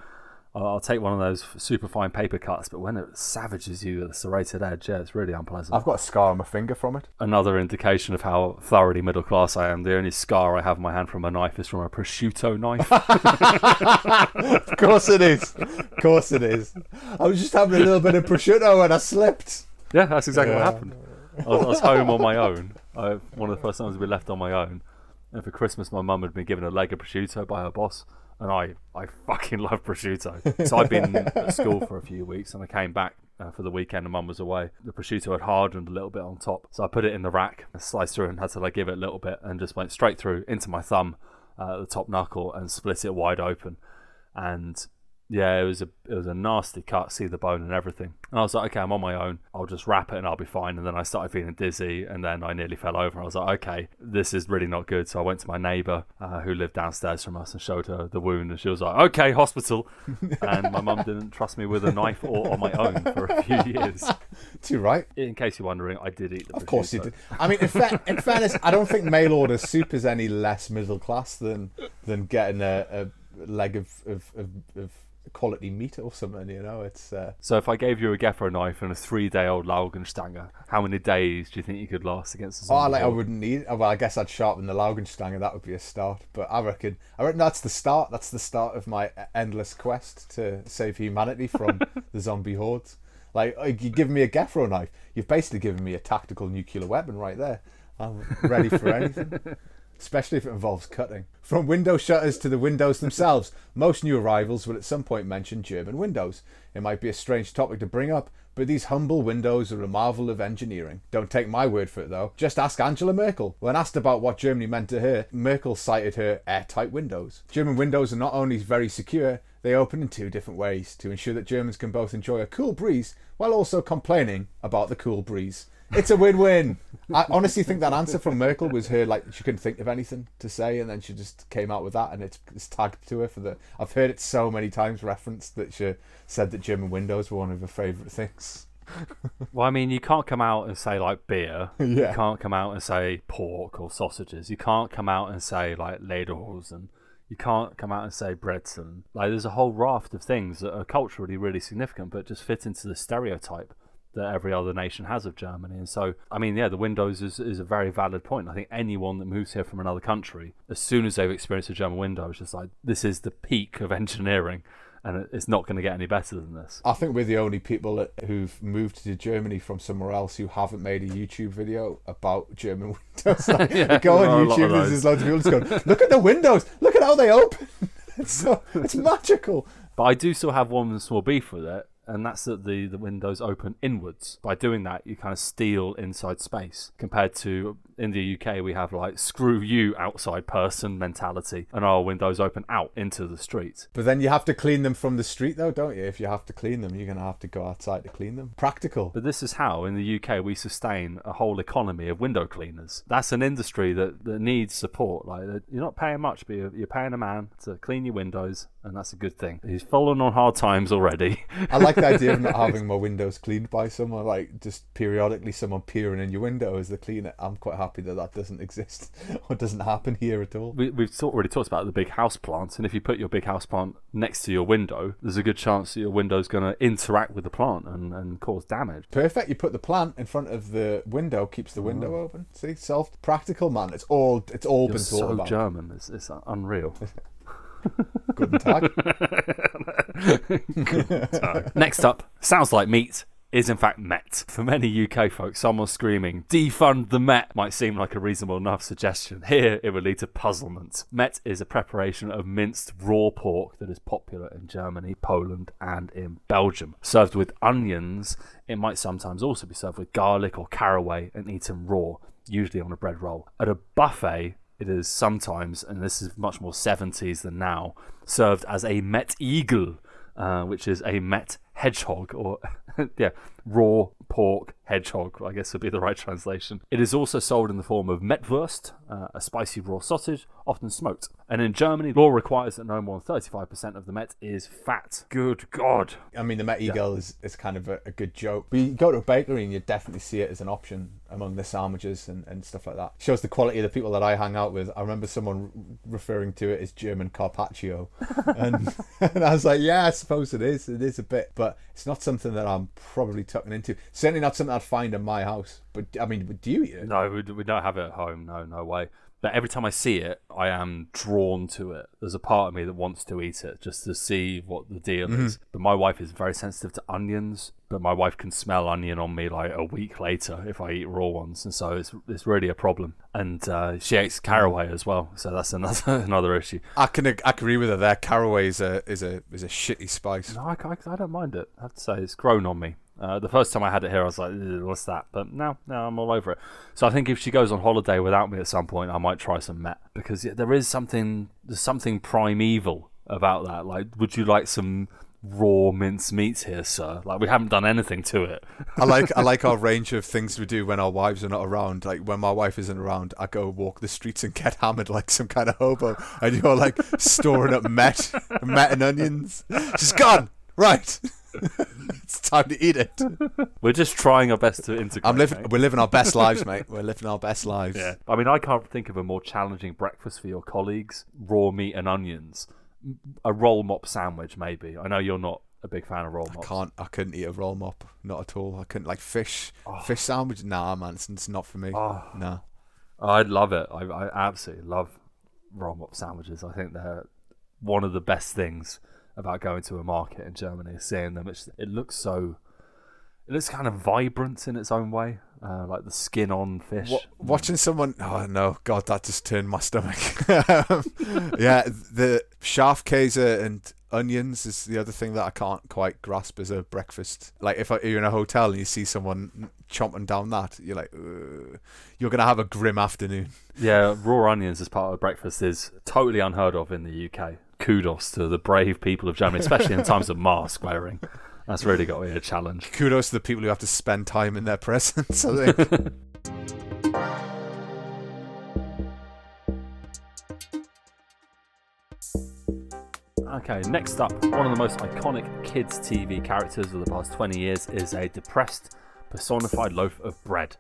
Speaker 2: I'll, I'll take one of those super fine paper cuts, but when it savages you with the serrated edge, yeah, it's really unpleasant.
Speaker 1: I've got a scar on my finger from it.
Speaker 2: Another indication of how thoroughly middle class I am. The only scar I have in my hand from a knife is from a prosciutto knife.
Speaker 1: of course it is. Of course it is. I was just having a little bit of prosciutto and I slipped.
Speaker 2: yeah, that's exactly what happened. I was, I was home on my own. I, one of the first times we left on my own. And for Christmas, my mum had been given a leg of prosciutto by her boss and I, I fucking love prosciutto. So I'd been at school for a few weeks, and I came back uh, for the weekend, and Mum was away. The prosciutto had hardened a little bit on top, so I put it in the rack, sliced through, and had to like give it a little bit, and just went straight through into my thumb, uh, the top knuckle, and split it wide open. And yeah, it was a it was a nasty cut, see the bone and everything. And I was like, okay, I'm on my own. I'll just wrap it and I'll be fine. And then I started feeling dizzy, and then I nearly fell over. I was like, okay, this is really not good. So I went to my neighbour uh, who lived downstairs from us and showed her the wound, and she was like, okay, hospital. and my mum didn't trust me with a knife or on my own for a few years.
Speaker 1: Too right.
Speaker 2: In case you're wondering, I did eat the.
Speaker 1: Of course you did. I mean, in, fa- in fairness, I don't think mail order soup is any less middle class than than getting a, a leg of, of, of, of quality meat or something. You know, it's. Uh,
Speaker 2: So if I gave you a Gefro knife and a three-day-old Laugenstange, how many days do you think you could last against a
Speaker 1: Oh,
Speaker 2: zombie
Speaker 1: like I wouldn't need. Well, I guess I'd sharpen the Laugenstange. That would be a start. But I reckon, I reckon that's the start. That's the start of my endless quest to save humanity from the zombie hordes. Like uh, you give me a Gefro knife, you've basically given me a tactical nuclear weapon right there. I'm ready for anything. Especially if it involves cutting. From window shutters to the windows themselves, most new arrivals will at some point mention German windows. It might be a strange topic to bring up, but these humble windows are a marvel of engineering. Don't take my word for it though. Just ask Angela Merkel. When asked about what Germany meant to her, Merkel cited her airtight windows. German windows are not only very secure, they open in two different ways to ensure that Germans can both enjoy a cool breeze while also complaining about the cool breeze. It's a win-win. I honestly think that answer from Merkel was her like she couldn't think of anything to say, and then she just came out with that, and it's, it's tagged to her for the. I've heard it so many times referenced that she said that German windows were one of her favourite things.
Speaker 2: Well, I mean, you can't come out and say like beer.
Speaker 1: Yeah.
Speaker 2: You can't come out and say pork or sausages. You can't come out and say like ladles and you can't come out and say Brezen. Like there's a whole raft of things that are culturally really significant, but just fit into the stereotype that every other nation has of Germany. And so, I mean, yeah, the windows is, is a very valid point. I think anyone that moves here from another country, as soon as they've experienced a German window, is just like, this is the peak of engineering. And it's not going to get any better than this.
Speaker 1: I think we're the only people who've moved to Germany from somewhere else who haven't made a YouTube video about German windows. Like,
Speaker 2: Yeah,
Speaker 1: go
Speaker 2: there are a
Speaker 1: on YouTube, there's loads of people just going, "Look at the windows! Look at how they open! it's so it's magical."
Speaker 2: But I do still have one small beef with it, and that's that the, the windows open inwards. By doing that, you kind of steal inside space. Compared to in the UK, we have like screw you outside person mentality, and our windows open out into the street.
Speaker 1: But then you have to clean them from the street, though, don't you? If you have to clean them, you're gonna have to go outside to clean them. Practical.
Speaker 2: But this is how, in the UK, we sustain a whole economy of window cleaners. That's an industry that, that needs support. Like you're not paying much, but you're, you're paying a man to clean your windows, and that's a good thing. He's fallen on hard times already.
Speaker 1: I like the idea of not having my windows cleaned by someone, like just periodically someone peering in your window as they clean it. I'm quite happy that that doesn't exist or doesn't happen here at all.
Speaker 2: We, we've sort already talked about the big house plant, and if you put your big house plant next to your window, there's a good chance that your window's going to interact with the plant and, and cause damage.
Speaker 1: Perfect. You put the plant in front of the window, keeps the window oh. open. See, self practical man. It's all. It's all
Speaker 2: You're
Speaker 1: been thought
Speaker 2: so
Speaker 1: about.
Speaker 2: German. It's, it's unreal.
Speaker 1: Good tag.
Speaker 2: Next up, sounds like meat is in fact Mett. For many UK folks, someone screaming, defund the Met might seem like a reasonable enough suggestion. Here, it would lead to puzzlement. Mett is a preparation of minced raw pork that is popular in Germany, Poland, and in Belgium. Served with onions, it might sometimes also be served with garlic or caraway and eaten raw, usually on a bread roll. At a buffet, it is sometimes, and this is much more 70s than now, served as a Mettigel, uh, which is a Mett hedgehog, or yeah, raw pork hedgehog, I guess would be the right translation. It is also sold in the form of Mettwurst, uh, a spicy raw sausage, often smoked. And in Germany, law requires that no more than 35% of the Mett is fat. Good God.
Speaker 1: I mean, the Mettigel is, is kind of a, a good joke. But you go to a bakery and you definitely see it as an option among the sandwiches and, and stuff like that. Shows the quality of the people that I hang out with. I remember someone referring to it as German carpaccio. and, and I was like, yeah, I suppose it is. It is a bit. But it's not something that I'm probably tucking into. Certainly not something I'd find in my house. But, I mean, do you eat it?
Speaker 2: No, we, we don't have it at home. No, no way. But every time I see it, I am drawn to it. There's a part of me that wants to eat it just to see what the deal is. But my wife is very sensitive to onions. But my wife can smell onion on me like a week later if I eat raw ones, and so it's it's really a problem. And uh, she eats caraway as well, so that's another another issue.
Speaker 1: I can ag- agree with her there. Caraway is a is a is a shitty spice.
Speaker 2: No, I, I, I don't mind it. I'd say it's grown on me. Uh, the first time I had it here, I was like, "What's that?" But now, now I'm all over it. So I think if she goes on holiday without me at some point, I might try some Mett because yeah, there is something there's something primeval about that. Like, would you like some raw mince meat here, sir? Like, we haven't done anything to it.
Speaker 1: I like I like our range of things we do when our wives are not around. Like when my wife isn't around, I go walk the streets and get hammered like some kind of hobo, and you're like storing up met, met and onions. She's gone. Right, it's time to eat it.
Speaker 2: We're just trying our best to integrate.
Speaker 1: I'm living.
Speaker 2: mate.
Speaker 1: We're living our best lives, mate. We're living our best lives.
Speaker 2: Yeah. I mean, I can't think of a more challenging breakfast for your colleagues. Raw meat and onions. a roll mop sandwich, maybe. I know you're not a big fan of roll mops.
Speaker 1: Can't. I couldn't eat a roll mop. Not at all. I couldn't like fish. Ah. Fish sandwich. Nah, man. It's, it's not for me.
Speaker 2: Oh.
Speaker 1: Nah.
Speaker 2: I'd love it. I, I absolutely love roll mop sandwiches. I think they're one of the best things about going to a market in Germany. Seeing them, it's, it looks so. It looks kind of vibrant in its own way, uh, like the skin on fish.
Speaker 1: Wa- watching someone oh no god that just turned my stomach yeah the schafkäse and onions is the other thing that i can't quite grasp as a breakfast like if you're in a hotel and you see someone chomping down that you're like "Ugh." you're gonna have a grim afternoon
Speaker 2: Yeah, raw onions as part of breakfast is totally unheard of in the UK. Kudos to the brave people of Germany, especially in times of mask wearing. That's really got to be a challenge.
Speaker 1: kudos to the people who have to spend time in their presence i think
Speaker 2: Okay, next up, one of the most iconic kids' TV characters of the past 20 years is a depressed, personified loaf of bread.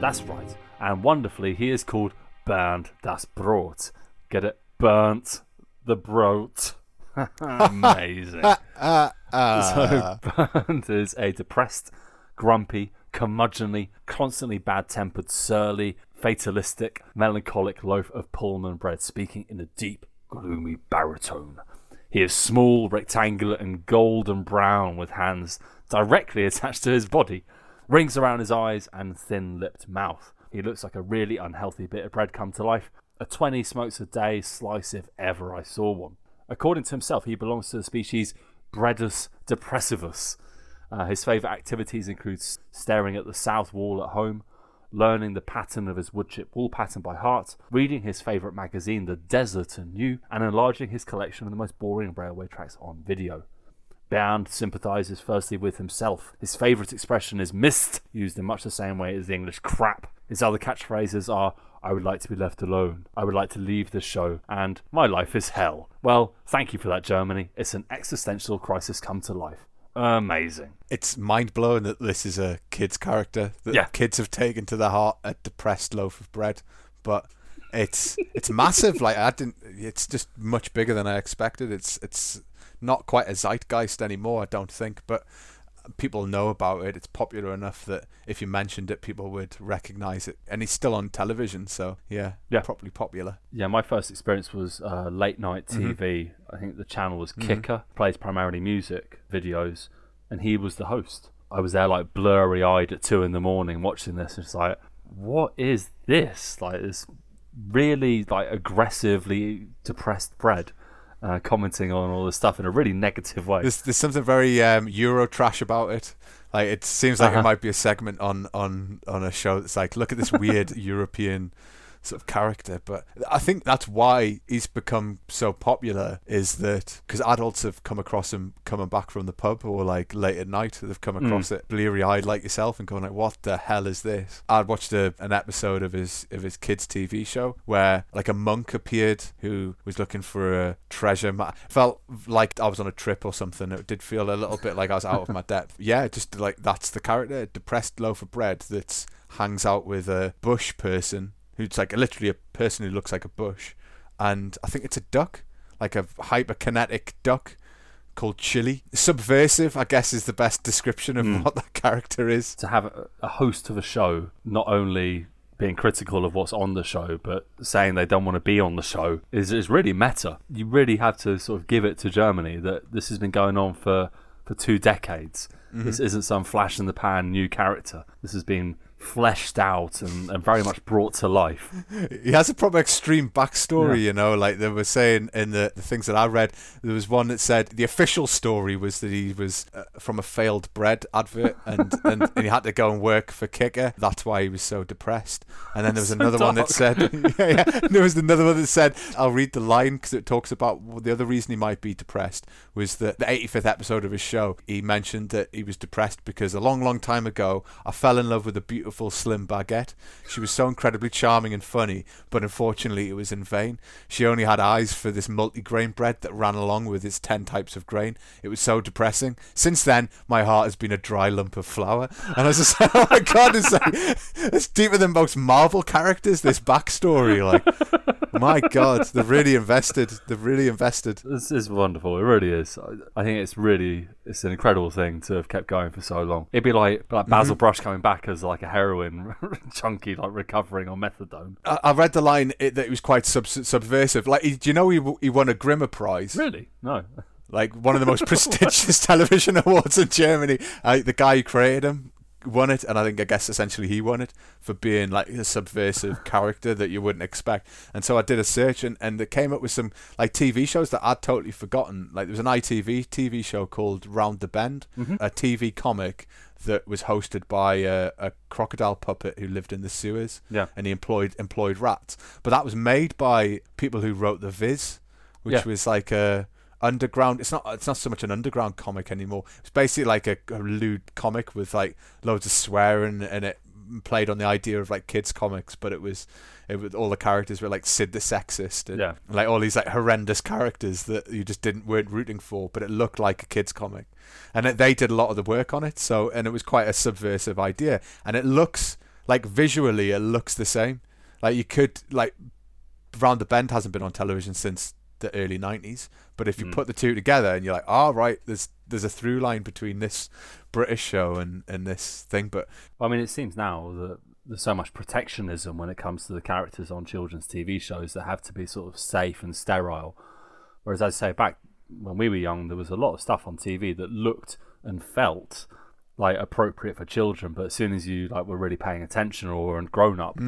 Speaker 2: That's right, and wonderfully, he is called Bernd das Brot. Get it? Burnt the Brot. Amazing.
Speaker 1: uh, uh,
Speaker 2: So Bernd is a depressed, grumpy, curmudgeonly, constantly bad-tempered, surly, fatalistic, melancholic loaf of Pullman bread, speaking in a deep, gloomy baritone. He is small, rectangular, and golden brown, with hands directly attached to his body, rings around his eyes, and thin-lipped mouth. He looks like a really unhealthy bit of bread come to life. A 20 smokes a day slice if ever I saw one. According to himself, he belongs to the species Brotus depressivus. Uh, his favourite activities include staring at the south wall at home, learning the pattern of his woodchip wall pattern by heart, reading his favourite magazine, The Desert and New, and enlarging his collection of the most boring railway tracks on video. Bernd sympathises firstly with himself. His favourite expression is mist, used in much the same way as the English crap. His other catchphrases are I would like to be left alone, I would like to leave this show, and my life is hell. Well, thank you for that, Germany. It's an existential crisis come to life. amazing.
Speaker 1: It's mind blowing that this is a kid's character that
Speaker 2: Yeah.
Speaker 1: kids have taken to their heart a depressed loaf of bread. But it's it's massive. Like I didn't. It's just much bigger than I expected. It's it's not quite a zeitgeist anymore. I don't think, but people know about it. It's popular enough that if you mentioned it, people would recognize it. And he's still on television, so yeah,
Speaker 2: Yeah.
Speaker 1: properly popular.
Speaker 2: Yeah, my first experience was uh, late night TV. I think the channel was KiKA, plays primarily music videos, and he was the host. I was there like blurry eyed at two in the morning watching this, and it's like, what is this? Like this really like aggressively depressed bread. Uh, commenting on all this stuff in a really negative way.
Speaker 1: There's there's something very um, Euro trash about it. Like it seems like
Speaker 2: Uh-huh.
Speaker 1: it might be a segment on on on a show that's like, look at this weird European sort of character. But I think that's why he's become so popular is that because adults have come across him coming back from the pub or like late at night, they've come hmm. across it bleary eyed like yourself and going like, what the hell is this? I'd watched a, an episode of his of his kids TV show where like a monk appeared who was looking for a treasure. Ma- felt like I was on a trip or something. It did feel a little bit like I was out of my depth. Yeah, just like that's the character, depressed loaf of bread that hangs out with a bush person who's like literally a person who looks like a bush, and I think it's a duck, like a hyperkinetic duck called Chili. Subversive, I guess, is the best description of hmm. what that character is.
Speaker 2: to have a, a host of a show not only being critical of what's on the show but saying they don't want to be on the show is, is really meta. You really have to sort of give it to germany that this has been going on for for two decades. Mm-hmm. This isn't some flash in the pan new character. This has been fleshed out and, and very much brought to life
Speaker 1: He has a proper extreme backstory, you know. Like they were saying in the, the things that I read, there was one that said the official story was that he was uh, from a failed bread advert, and, and, and he had to go and work for KiKA. That's why he was so depressed. And then there was
Speaker 2: So
Speaker 1: another one that said, yeah, yeah. There was another one that said, I'll read the line because it talks about the other reason he might be depressed was that the 85th episode of his show, he mentioned that he was depressed because a long, long time ago, I fell in love with a beautiful slim baguette. She was so incredibly charming and funny, but unfortunately, it was in vain. She only had eyes for this multi-grain bread that ran along with its 10 types of grain. It was so depressing. Since then, my heart has been a dry lump of flour. And I was just like, oh my god, it's like it's deeper than most Marvel characters. This backstory, like, my god, they've really invested. They've really invested.
Speaker 2: this is wonderful it really is I, think it's really it's an incredible thing to have kept going for so long it'd be like like basil mm-hmm. brush coming back as like a heroin chunky like recovering on methadone
Speaker 1: I, I read the line it, that it was quite sub- subversive. Like, he- do you know he he won a Grimme Prize?
Speaker 2: really no
Speaker 1: like one of the most prestigious television awards in Germany. Uh, the guy who created him won it, and I think I guess essentially he won it for being like a subversive character that you wouldn't expect. And so I did a search, and and it came up with some like TV shows that I'd totally forgotten. Like there was an ITV TV show called Round the Bend, a TV comic that was hosted by a, a crocodile puppet who lived in the sewers
Speaker 2: Yeah.
Speaker 1: and he employed employed rats but that was made by people who wrote the viz which
Speaker 2: Yeah.
Speaker 1: was like a underground it's not it's not so much an underground comic anymore it's basically like a, a lewd comic with like loads of swearing and it played on the idea of like kids comics but it was it was all the characters were like sid the sexist and
Speaker 2: Yeah.
Speaker 1: like all these like horrendous characters that you just didn't weren't rooting for but it looked like a kids comic. And it, they did a lot of the work on it so and it was quite a subversive idea. And it looks like visually it looks the same. Like you could like round the bend hasn't been on television since the early 90s but if you
Speaker 2: Mm.
Speaker 1: put the two together and you're like oh right there's there's a through line between this british show and and this thing but
Speaker 2: I mean, it seems now that there's so much protectionism when it comes to the characters on children's TV shows that have to be sort of safe and sterile. Whereas, as I say, back when we were young, there was a lot of stuff on TV that looked and felt like appropriate for children, but as soon as you like were really paying attention or were grown up,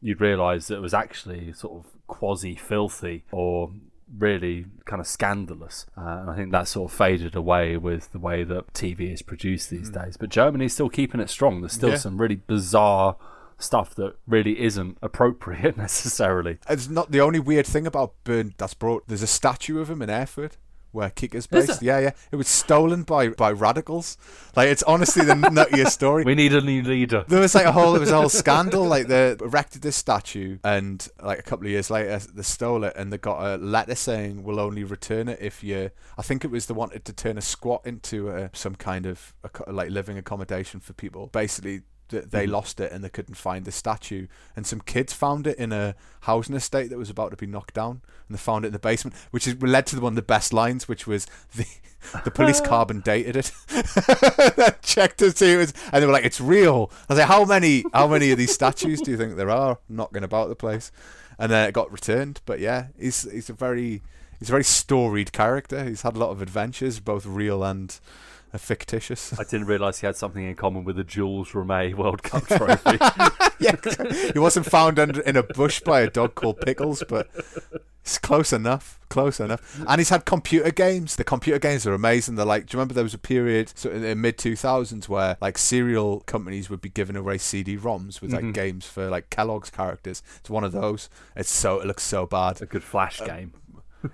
Speaker 2: you'd realise that it was actually sort of quasi filthy or really kind of scandalous. Uh, and I think that sort of faded away with the way that TV is produced these days. But Germany's still keeping it strong. There's still
Speaker 1: Yeah.
Speaker 2: some really bizarre stuff that really isn't appropriate necessarily.
Speaker 1: it's not the only weird thing about Bernd das Brot there's a statue of him in Erfurt where KiKA's
Speaker 2: Is
Speaker 1: based.
Speaker 2: it?
Speaker 1: Yeah, yeah. It was stolen by by radicals. Like it's honestly the nuttiest story.
Speaker 2: We need a new leader.
Speaker 1: There was like a whole, it was a whole scandal. Like they erected this statue, and like a couple of years later, they stole it, and they got a letter saying we'll only return it if you. I think it was they wanted to turn a squat into a, some kind of a, like living accommodation for people. Basically, th- they
Speaker 2: Mhm.
Speaker 1: lost it and they couldn't find the statue, and some kids found it in a housing estate that was about to be knocked down, and they found it in the basement, which is led to one of the best lines, which was the. The police carbon dated it, checked to see it was, and they were like, "It's real." I was like, "How many? How many of these statues do you think there are knocking about the place?" And then it got returned. But yeah, he's he's a very he's a very storied character. He's had a lot of adventures, both real and uh, fictitious.
Speaker 2: I didn't realise he had something in common with the Jules Rimet World Cup trophy.
Speaker 1: yeah, he wasn't found under in a bush by a dog called Pickles, but it's close enough. Close enough. And he's had computer games. The computer games are amazing. They're like, do you remember there was a period so in the mid 2000s where like cereal companies would be giving away CD-ROMs with like
Speaker 2: Mhm.
Speaker 1: games for like Kellogg's characters. It's one of those. It's so it looks so bad.
Speaker 2: a good flash game.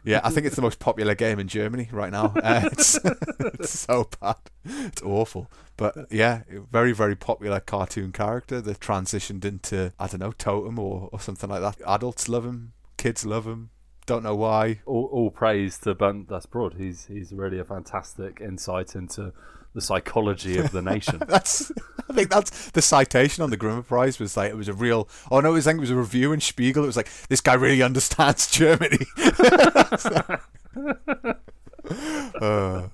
Speaker 1: Yeah, I think it's the most popular game in Germany right now. Uh, it's, it's so bad. It's awful. But yeah, very, very popular cartoon character that transitioned into, I don't know, Totem or, or something like that. Adults love him, kids love him. Don't know why.
Speaker 2: All, all praise to Bernd das Brot. He's he's really a fantastic insight into the psychology of the nation.
Speaker 1: That's, I think that's the citation on the Grimme Prize was like, it was a real, oh no, it was, I think it was a review in Spiegel. It was like, this guy really understands Germany. uh,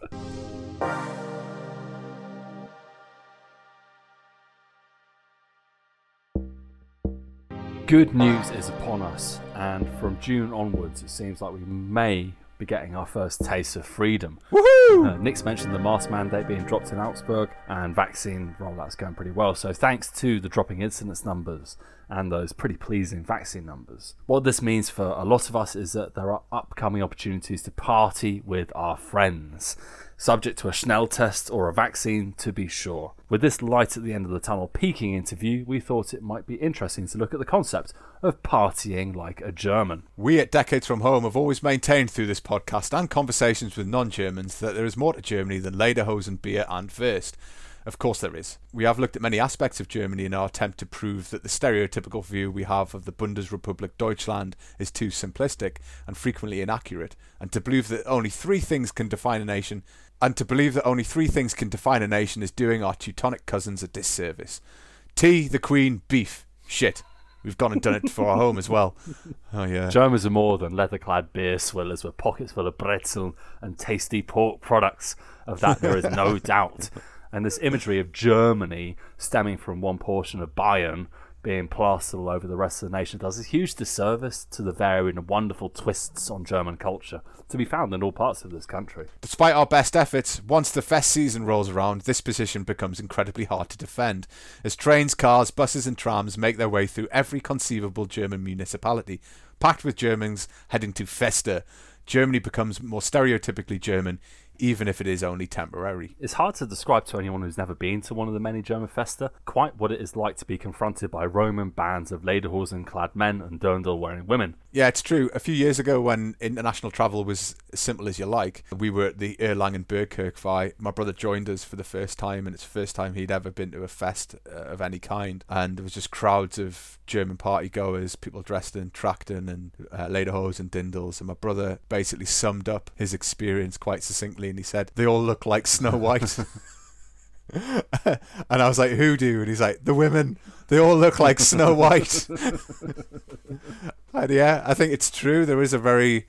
Speaker 2: Good news is upon us, and from June onwards, it seems like we may be getting our first taste of freedom.
Speaker 1: woohoo!
Speaker 2: Uh, Nick's mentioned the mask mandate being dropped in Augsburg, and vaccine rollout's going pretty well. So, thanks to the dropping incidence numbers and those pretty pleasing vaccine numbers. What this means for a lot of us is that there are upcoming opportunities to party with our friends, subject to a Schnell test or a vaccine to be sure. With this light at the end of the tunnel peaking into view, we thought it might be interesting to look at the concept of partying like a German.
Speaker 1: We at Decades from Home have always maintained through this podcast and conversations with non Germans that there is more to Germany than Lederhosen, beer, and Wurst. Of course, there is. We have looked at many aspects of Germany in our attempt to prove that the stereotypical view we have of the Bundesrepublik Deutschland is too simplistic and frequently inaccurate, and to believe that only three things can define a nation, and to believe that only three things can define a nation is doing our Teutonic cousins a disservice. Tea, the Queen, beef. Shit. We've gone and done it for our home as well. Oh yeah.
Speaker 2: Germans are more than leather-clad beer swillers with pockets full of pretzel and tasty pork products. Of that, there is no doubt. And this imagery of Germany stemming from one portion of Bayern being plastered all over the rest of the nation does a huge disservice to the varied and wonderful twists on German culture to be found in all parts of this country.
Speaker 1: Despite our best efforts, once the fest season rolls around, this position becomes incredibly hard to defend, as trains, cars, buses, and trams make their way through every conceivable German municipality. Packed with Germans heading to Festa, Germany becomes more stereotypically German, even if it is only temporary.
Speaker 2: It's hard to describe to anyone who's never been to one of the many German festa quite what it is like to be confronted by Roman bands of lederhosen clad men and dirndl wearing women.
Speaker 1: Yeah, it's true. A few years ago, when international travel was as simple as you like, we were at the Erlangen Bergkirchweih. My brother joined us for the first time, and it's the first time he'd ever been to a fest uh, of any kind. And there was just crowds of German party goers, people dressed in Trachten and uh, lederhosen and dirndls. And my brother basically summed up his experience quite succinctly, and he said, "They all look like Snow White." and I was like, "Who do?" And he's like, "The women. They all look like Snow White." and yeah, I think it's true. There is a very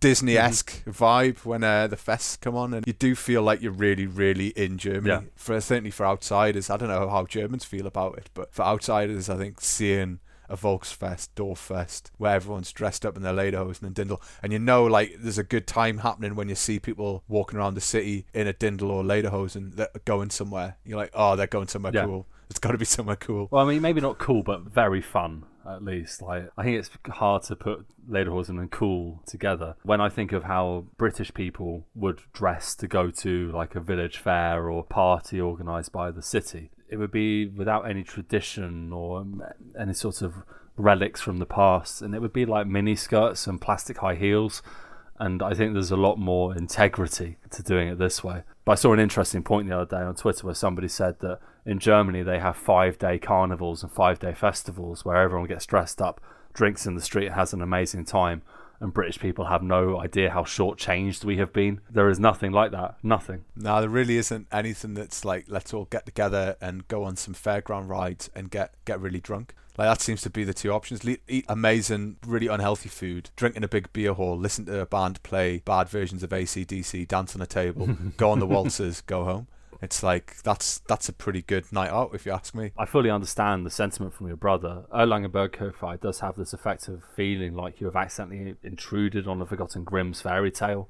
Speaker 1: Disney-esque vibe when uh, the fests come on, and you do feel like you're really, really in Germany.
Speaker 2: Yeah.
Speaker 1: For certainly for outsiders, I don't know how Germans feel about it, but for outsiders, I think seeing a Volksfest, Dorffest, where everyone's dressed up in their lederhosen and dirndl, and you know, like there's a good time happening when you see people walking around the city in a dirndl or lederhosen that are going somewhere. You're like, oh, they're going somewhere
Speaker 2: Yeah.
Speaker 1: cool. It's got to be somewhere cool.
Speaker 2: Well, I mean, maybe not cool, but very fun at least. Like, I think it's hard to put lederhosen and cool together. When I think of how British people would dress to go to like a village fair or party organised by the city, it would be without any tradition or any sort of relics from the past, and it would be like mini skirts and plastic high heels. And I think there's a lot more integrity to doing it this way. But I saw an interesting point the other day on Twitter where somebody said that in Germany they have five day carnivals and five day festivals where everyone gets dressed up, drinks in the street, has an amazing time and British people have no idea how short-changed we have been. There is nothing like that. Nothing.
Speaker 1: No, there really isn't anything that's like let's all get together and go on some fairground rides and get get really drunk. Like that seems to be the two options: Le- eat amazing, really unhealthy food, drink in a big beer hall, listen to a band play bad versions of ACDC, dance on a table, go on the waltzers, go home. It's like that's that's a pretty good night out, if you ask me.
Speaker 2: I fully understand the sentiment from your brother. Erlanger Bergkirchweih does have this effect of feeling like you have accidentally intruded on a forgotten Grimm's fairy tale.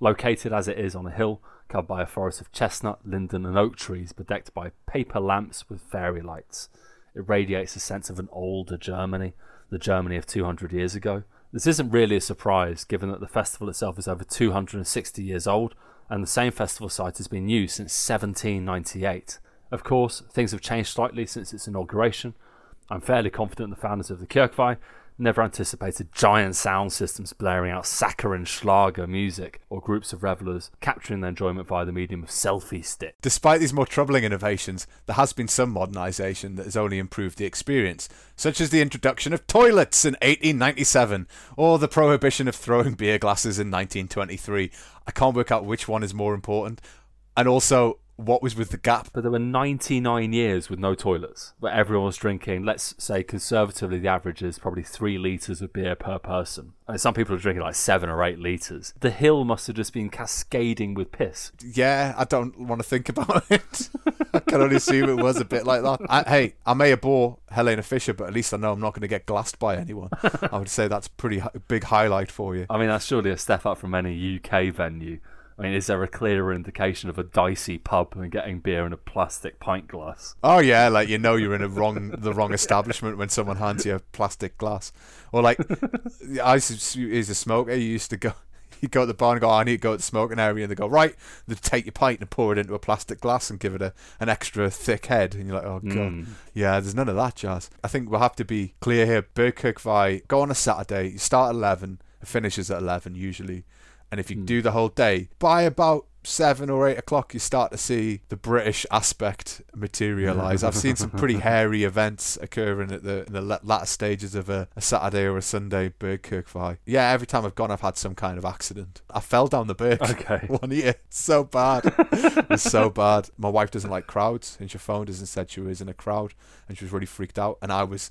Speaker 2: Located as it is on a hill, covered by a forest of chestnut, linden, and oak trees, bedecked by paper lamps with fairy lights, it radiates a sense of an older Germany, the Germany of 200 years ago. This isn't really a surprise, given that the festival itself is over 260 years old and the same festival site has been used since 1798. Of course, things have changed slightly since its inauguration. I'm fairly confident the founders of the Kirchweih never anticipated giant sound systems blaring out saccharine Schlager music or groups of revelers capturing their enjoyment via the medium of selfie stick.
Speaker 1: Despite these more troubling innovations, there has been some modernisation that has only improved the experience, such as the introduction of toilets in 1897 or the prohibition of throwing beer glasses in 1923. I can't work out which one is more important. And also, what was with the gap?
Speaker 2: But there were 99 years with no toilets, where everyone was drinking, let's say conservatively, the average is probably three litres of beer per person. And some people are drinking like seven or eight litres. The hill must have just been cascading with piss.
Speaker 1: Yeah, I don't want to think about it. I can only assume it was a bit like that. I, hey, I may have bore Helene Fischer, but at least I know I'm not going to get glassed by anyone. I would say that's a pretty big highlight for you.
Speaker 2: I mean, that's surely a step up from any UK venue I mean, is there a clearer indication of a dicey pub than getting beer in a plastic pint glass?
Speaker 1: Oh yeah, like you know you're in a wrong the wrong establishment when someone hands you a plastic glass. Or like I used to, as a smoker, you used to go you go to the bar and go, oh, I need to go to the smoking area, and they go, right, they take your pint and pour it into a plastic glass and give it a, an extra thick head, and you're like, oh god, mm. yeah, there's none of that jazz. I think we'll have to be clear here. Bergkirchweih, go on a Saturday, you start at eleven, it finishes at eleven usually. And if you mm. do the whole day, by about seven or eight o'clock, you start to see the British aspect materialize. I've seen some pretty hairy events occurring at the in the latter stages of a, a Saturday or a Sunday Bergkirchweih. Yeah, every time I've gone, I've had some kind of accident. I fell down the Berg
Speaker 2: okay.
Speaker 1: one year. so bad. it's so bad. My wife doesn't like crowds, and she phoned us and said she was in a crowd, and she was really freaked out. And I was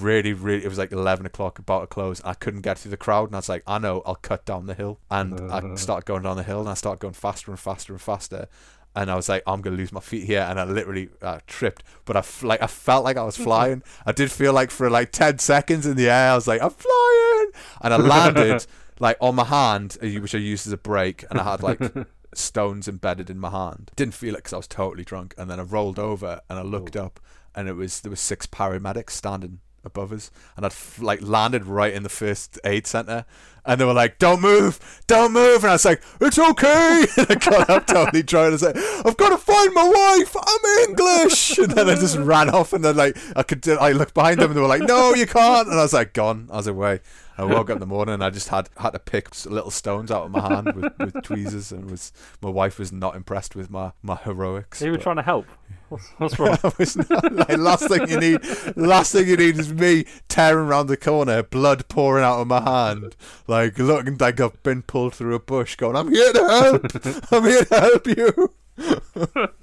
Speaker 1: really, really, it was like 11 o'clock, about to close. I couldn't get through the crowd, and I was like, I know, I'll cut down the hill. And I started going down the hill, and I started going faster and faster and faster. And I was like, I'm gonna lose my feet here, and I literally uh, tripped. But I f- like, I felt like I was flying. I did feel like for like 10 seconds in the air, I was like, I'm flying, and I landed like on my hand, uh, which I used as a brake, and I had like stones embedded in my hand. Didn't feel it because I was totally drunk. And then I rolled over and I looked up, and it was there was six paramedics standing above us, and I'd f- like landed right in the first aid center, and they were like, "Don't move, don't move," and I was like, "It's okay." and I got up totally trying to say, "I've got to find my wife. I'm English," and then I just ran off, and then like I could, I looked behind them, and they were like, "No, you can't," and I was like, "Gone." I was away. I woke up in the morning and I just had had to pick little stones out of my hand with, with tweezers, and was my wife was not impressed with my my heroics.
Speaker 2: You were trying to help. What's, wrong?
Speaker 1: not, like, last thing you need, last thing you need is me tearing around the corner, blood pouring out of my hand, like looking like I've been pulled through a bush. Going, I'm here to help. I'm here to help you.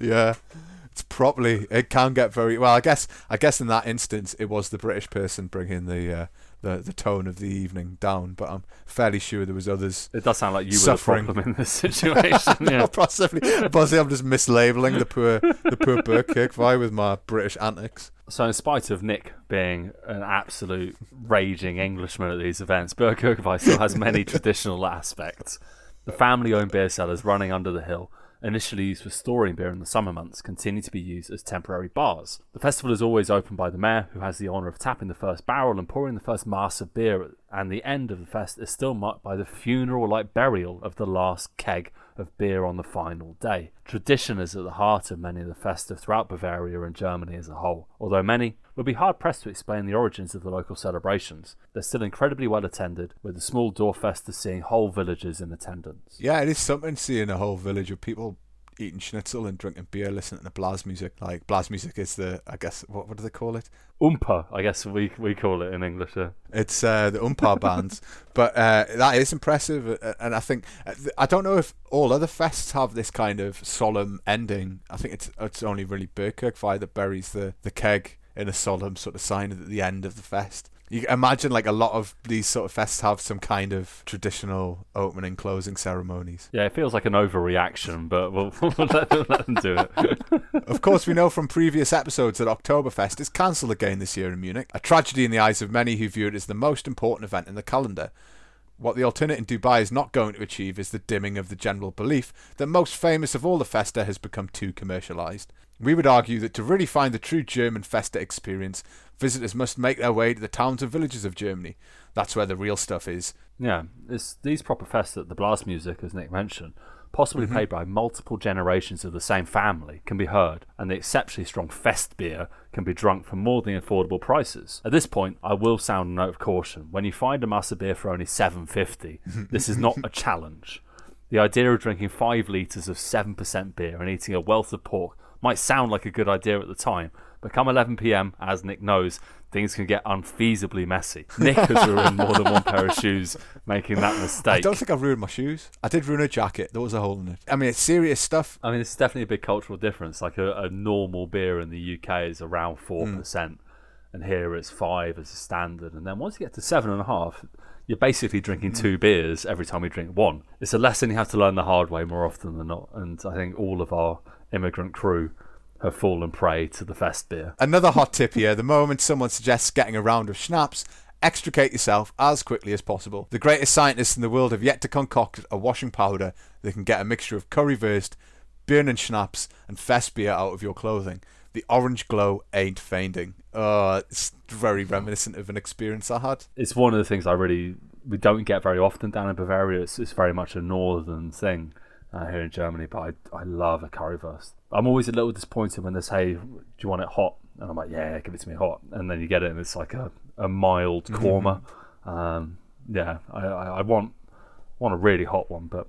Speaker 1: yeah it's probably it can get very well. I guess I guess in that instance it was the British person bringing the uh, the the tone of the evening down. But I'm fairly sure there was others.
Speaker 2: It does sound like you suffering. were the problem in this situation. yeah,
Speaker 1: possibly. Possibly, I'm just mislabeling the poor the poor Bergkirchweih with my British antics.
Speaker 2: So, in spite of Nick being an absolute raging Englishman at these events, Bergkirchweih still has many traditional aspects. The family-owned beer cellars running under the hill initially used for storing beer in the summer months, continue to be used as temporary bars. The festival is always opened by the mayor, who has the honour of tapping the first barrel and pouring the first mass of beer, and the end of the fest is still marked by the funeral like burial of the last keg of beer on the final day. Tradition is at the heart of many of the festa throughout Bavaria and Germany as a whole, although many would be hard pressed to explain the origins of the local celebrations. They're still incredibly well attended, with the small Dorffeste seeing whole villages in attendance.
Speaker 1: Yeah, it is something seeing a whole village of people eating schnitzel and drinking beer, listening to blas music. Like blas music is the, I guess, what what do they call it?
Speaker 2: Umpa, I guess we we call it in English. Yeah.
Speaker 1: It's uh, the umpa bands, but uh, that is impressive, uh, and I think uh, I don't know if all other fests have this kind of solemn ending. I think it's it's only really Bergkirchweih that buries the the keg in a solemn sort of sign at the end of the fest. You imagine like a lot of these sort of fests have some kind of traditional opening closing ceremonies.
Speaker 2: Yeah, it feels like an overreaction, but we'll, we'll let, them, let them do it.
Speaker 1: Of course, we know from previous episodes that Oktoberfest is cancelled again this year in Munich, a tragedy in the eyes of many who view it as the most important event in the calendar. What the alternate in Dubai is not going to achieve is the dimming of the general belief that most famous of all the festa has become too commercialised. We would argue that to really find the true German festa experience, visitors must make their way to the towns and villages of Germany. That's where the real stuff is.
Speaker 2: Yeah, it's these proper Festa, the blast music, as Nick mentioned, possibly mm-hmm. played by multiple generations of the same family, can be heard, and the exceptionally strong fest beer can be drunk for more than affordable prices. At this point, I will sound a note of caution. When you find a Massa beer for only seven fifty, this is not a challenge. The idea of drinking five litres of 7% beer and eating a wealth of pork might sound like a good idea at the time, but come 11 pm, as Nick knows, things can get unfeasibly messy. Nick has ruined more than one pair of shoes making that mistake.
Speaker 1: I don't think I've ruined my shoes. I did ruin a jacket. There was a hole in it. I mean, it's serious stuff.
Speaker 2: I mean, it's definitely a big cultural difference. Like a, a normal beer in the UK is around four hmm. percent, and here it's five as a standard. And then once you get to seven and a half, you're basically drinking hmm. two beers every time you drink one. It's a lesson you have to learn the hard way more often than not. And I think all of our immigrant crew have fallen prey to the fest beer.
Speaker 1: Another hot tip here the moment someone suggests getting a round of schnapps, extricate yourself as quickly as possible. The greatest scientists in the world have yet to concoct a washing powder that can get a mixture of currywurst, burning schnapps, and fest beer out of your clothing. The orange glow ain't fading. Oh, it's very reminiscent of an experience I had.
Speaker 2: It's one of the things I really we don't get very often down in Bavaria. It's, it's very much a northern thing uh, here in Germany, but I, I love a currywurst. I'm always a little disappointed when they say, "Do you want it hot?" And I'm like, "Yeah, give it to me hot." And then you get it, and it's like a, a mild korma. Um, yeah, I, I, I want want a really hot one, but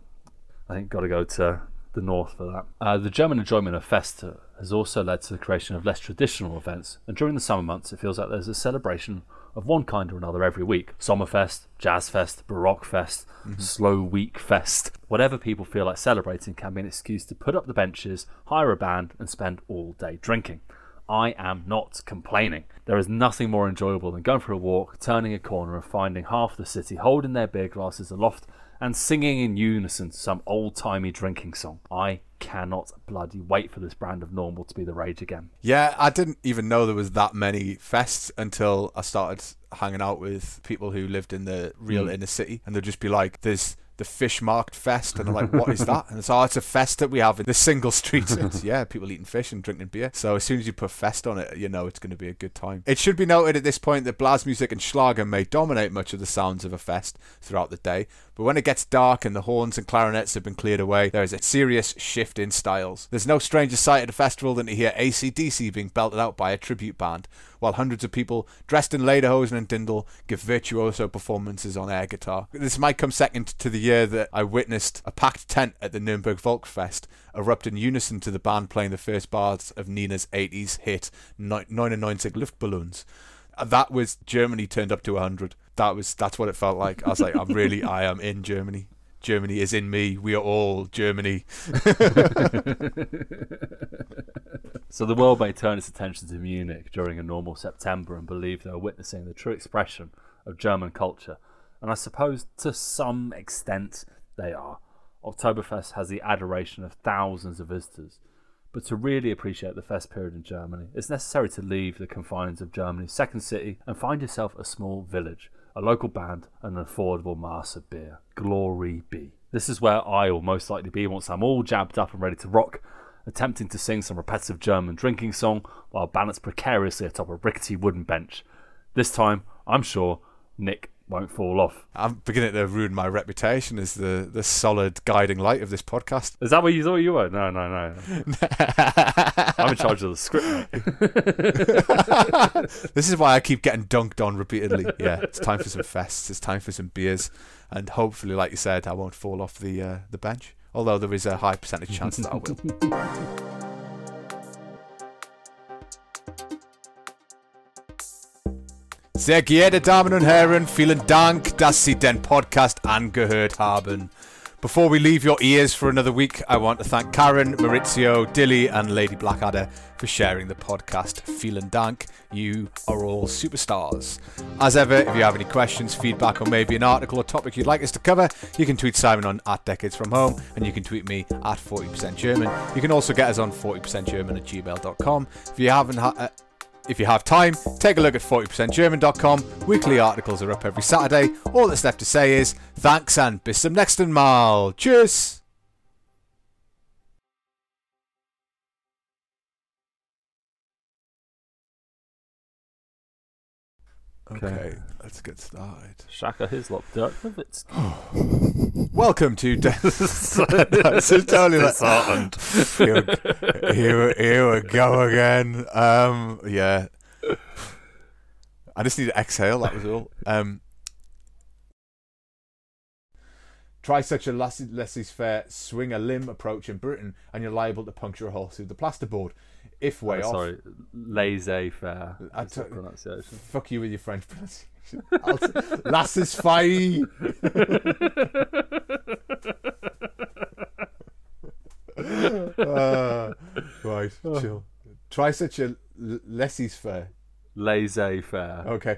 Speaker 2: I think got to go to the north for that. Uh, the German enjoyment of Feste has also led to the creation of less traditional events, and during the summer months, it feels like there's a celebration of one kind or another every week. Sommerfest, Jazzfest, Baroque Fest, mm-hmm. Slow Week Fest. Whatever people feel like celebrating can be an excuse to put up the benches, hire a band, and spend all day drinking. I am not complaining. There is nothing more enjoyable than going for a walk, turning a corner, and finding half the city holding their beer glasses aloft and singing in unison some old timey drinking song. I cannot bloody wait for this brand of normal to be the rage again.
Speaker 1: Yeah, I didn't even know there was that many fests until I started hanging out with people who lived in the real hmm. inner city, and they'd just be like, "There's the fish market fest," and I'm like, "What is that?" And it's oh, it's a fest that we have in the single street. It's, yeah, people eating fish and drinking beer. So as soon as you put fest on it, you know it's going to be a good time. It should be noted at this point that blast music and Schlager may dominate much of the sounds of a fest throughout the day, but when it gets dark and the horns and clarinets have been cleared away, there is a serious shift in styles. There's no stranger sight at a festival than to hear AC/DC being belted out by a tribute band, while hundreds of people dressed in lederhosen and dirndl give virtuoso performances on air guitar. This might come second to the year that I witnessed a packed tent at the Nuremberg Volksfest erupt in unison to the band playing the first bars of Nena's 80s hit 99 Luftballons. And That was Germany turned up to 100. That was that's what it felt like. I was like, I'm really, I am in Germany. Germany is in me. We are all Germany.
Speaker 2: So the world may turn its attention to Munich during a normal September and believe they are witnessing the true expression of German culture. And I suppose to some extent they are. Oktoberfest has the adoration of thousands of visitors. But to really appreciate the fest period in Germany, it's necessary to leave the confines of Germany's second city and find yourself a small village, a local band, and an affordable mass of beer. Glory be. This is where I will most likely be once I'm all jabbed up and ready to rock, attempting to sing some repetitive German drinking song while balanced precariously atop a rickety wooden bench. This time, I'm sure Nick won't fall off.
Speaker 1: I'm beginning to ruin my reputation as the, the solid guiding light of this podcast.
Speaker 2: Is that what you thought you were? No, no, no. I'm in charge of the script.
Speaker 1: This is why I keep getting dunked on repeatedly. Yeah, it's time for some fests. It's time for some beers, and hopefully, like you said, I won't fall off the uh, the bench. Although there is a high percentage chance that I will. Sehr geehrte Damen und Herren, vielen Dank, dass Sie den Podcast angehört haben. Before we leave your ears for another week, I want to thank Karen, Maurizio, Dilly, and Lady Blackadder for sharing the podcast. Vielen Dank. You are all superstars. As ever, if you have any questions, feedback, or maybe an article or topic you'd like us to cover, you can tweet Simon on at Decades From Home, and you can tweet me at 40% German. You can also get us on 40% German at gmail.com. If you haven't had. uh, if you have time, take a look at 40%German.com. Weekly articles are up every Saturday. All that's left to say is thanks and bis zum nächsten Mal. Cheers! Okay, let's get started.
Speaker 2: Shaka Hislop, Dirk
Speaker 1: Oh, Welcome to. De- this totally like,
Speaker 2: disheartened.
Speaker 1: here, here, here we go again. Um, yeah. I just need to exhale. That was all. Um, try such a laissez- laissez-faire swing a limb approach in Britain, and you're liable to puncture a hole through the plasterboard. If way
Speaker 2: Oh,
Speaker 1: off,
Speaker 2: sorry, laissez-faire.
Speaker 1: I
Speaker 2: is
Speaker 1: t-
Speaker 2: pronunciation.
Speaker 1: fuck you with your French pronunciation. I'll- laissez-faire. Uh, right, chill. Try such a l- laissez-faire.
Speaker 2: Laissez-faire.
Speaker 1: Okay,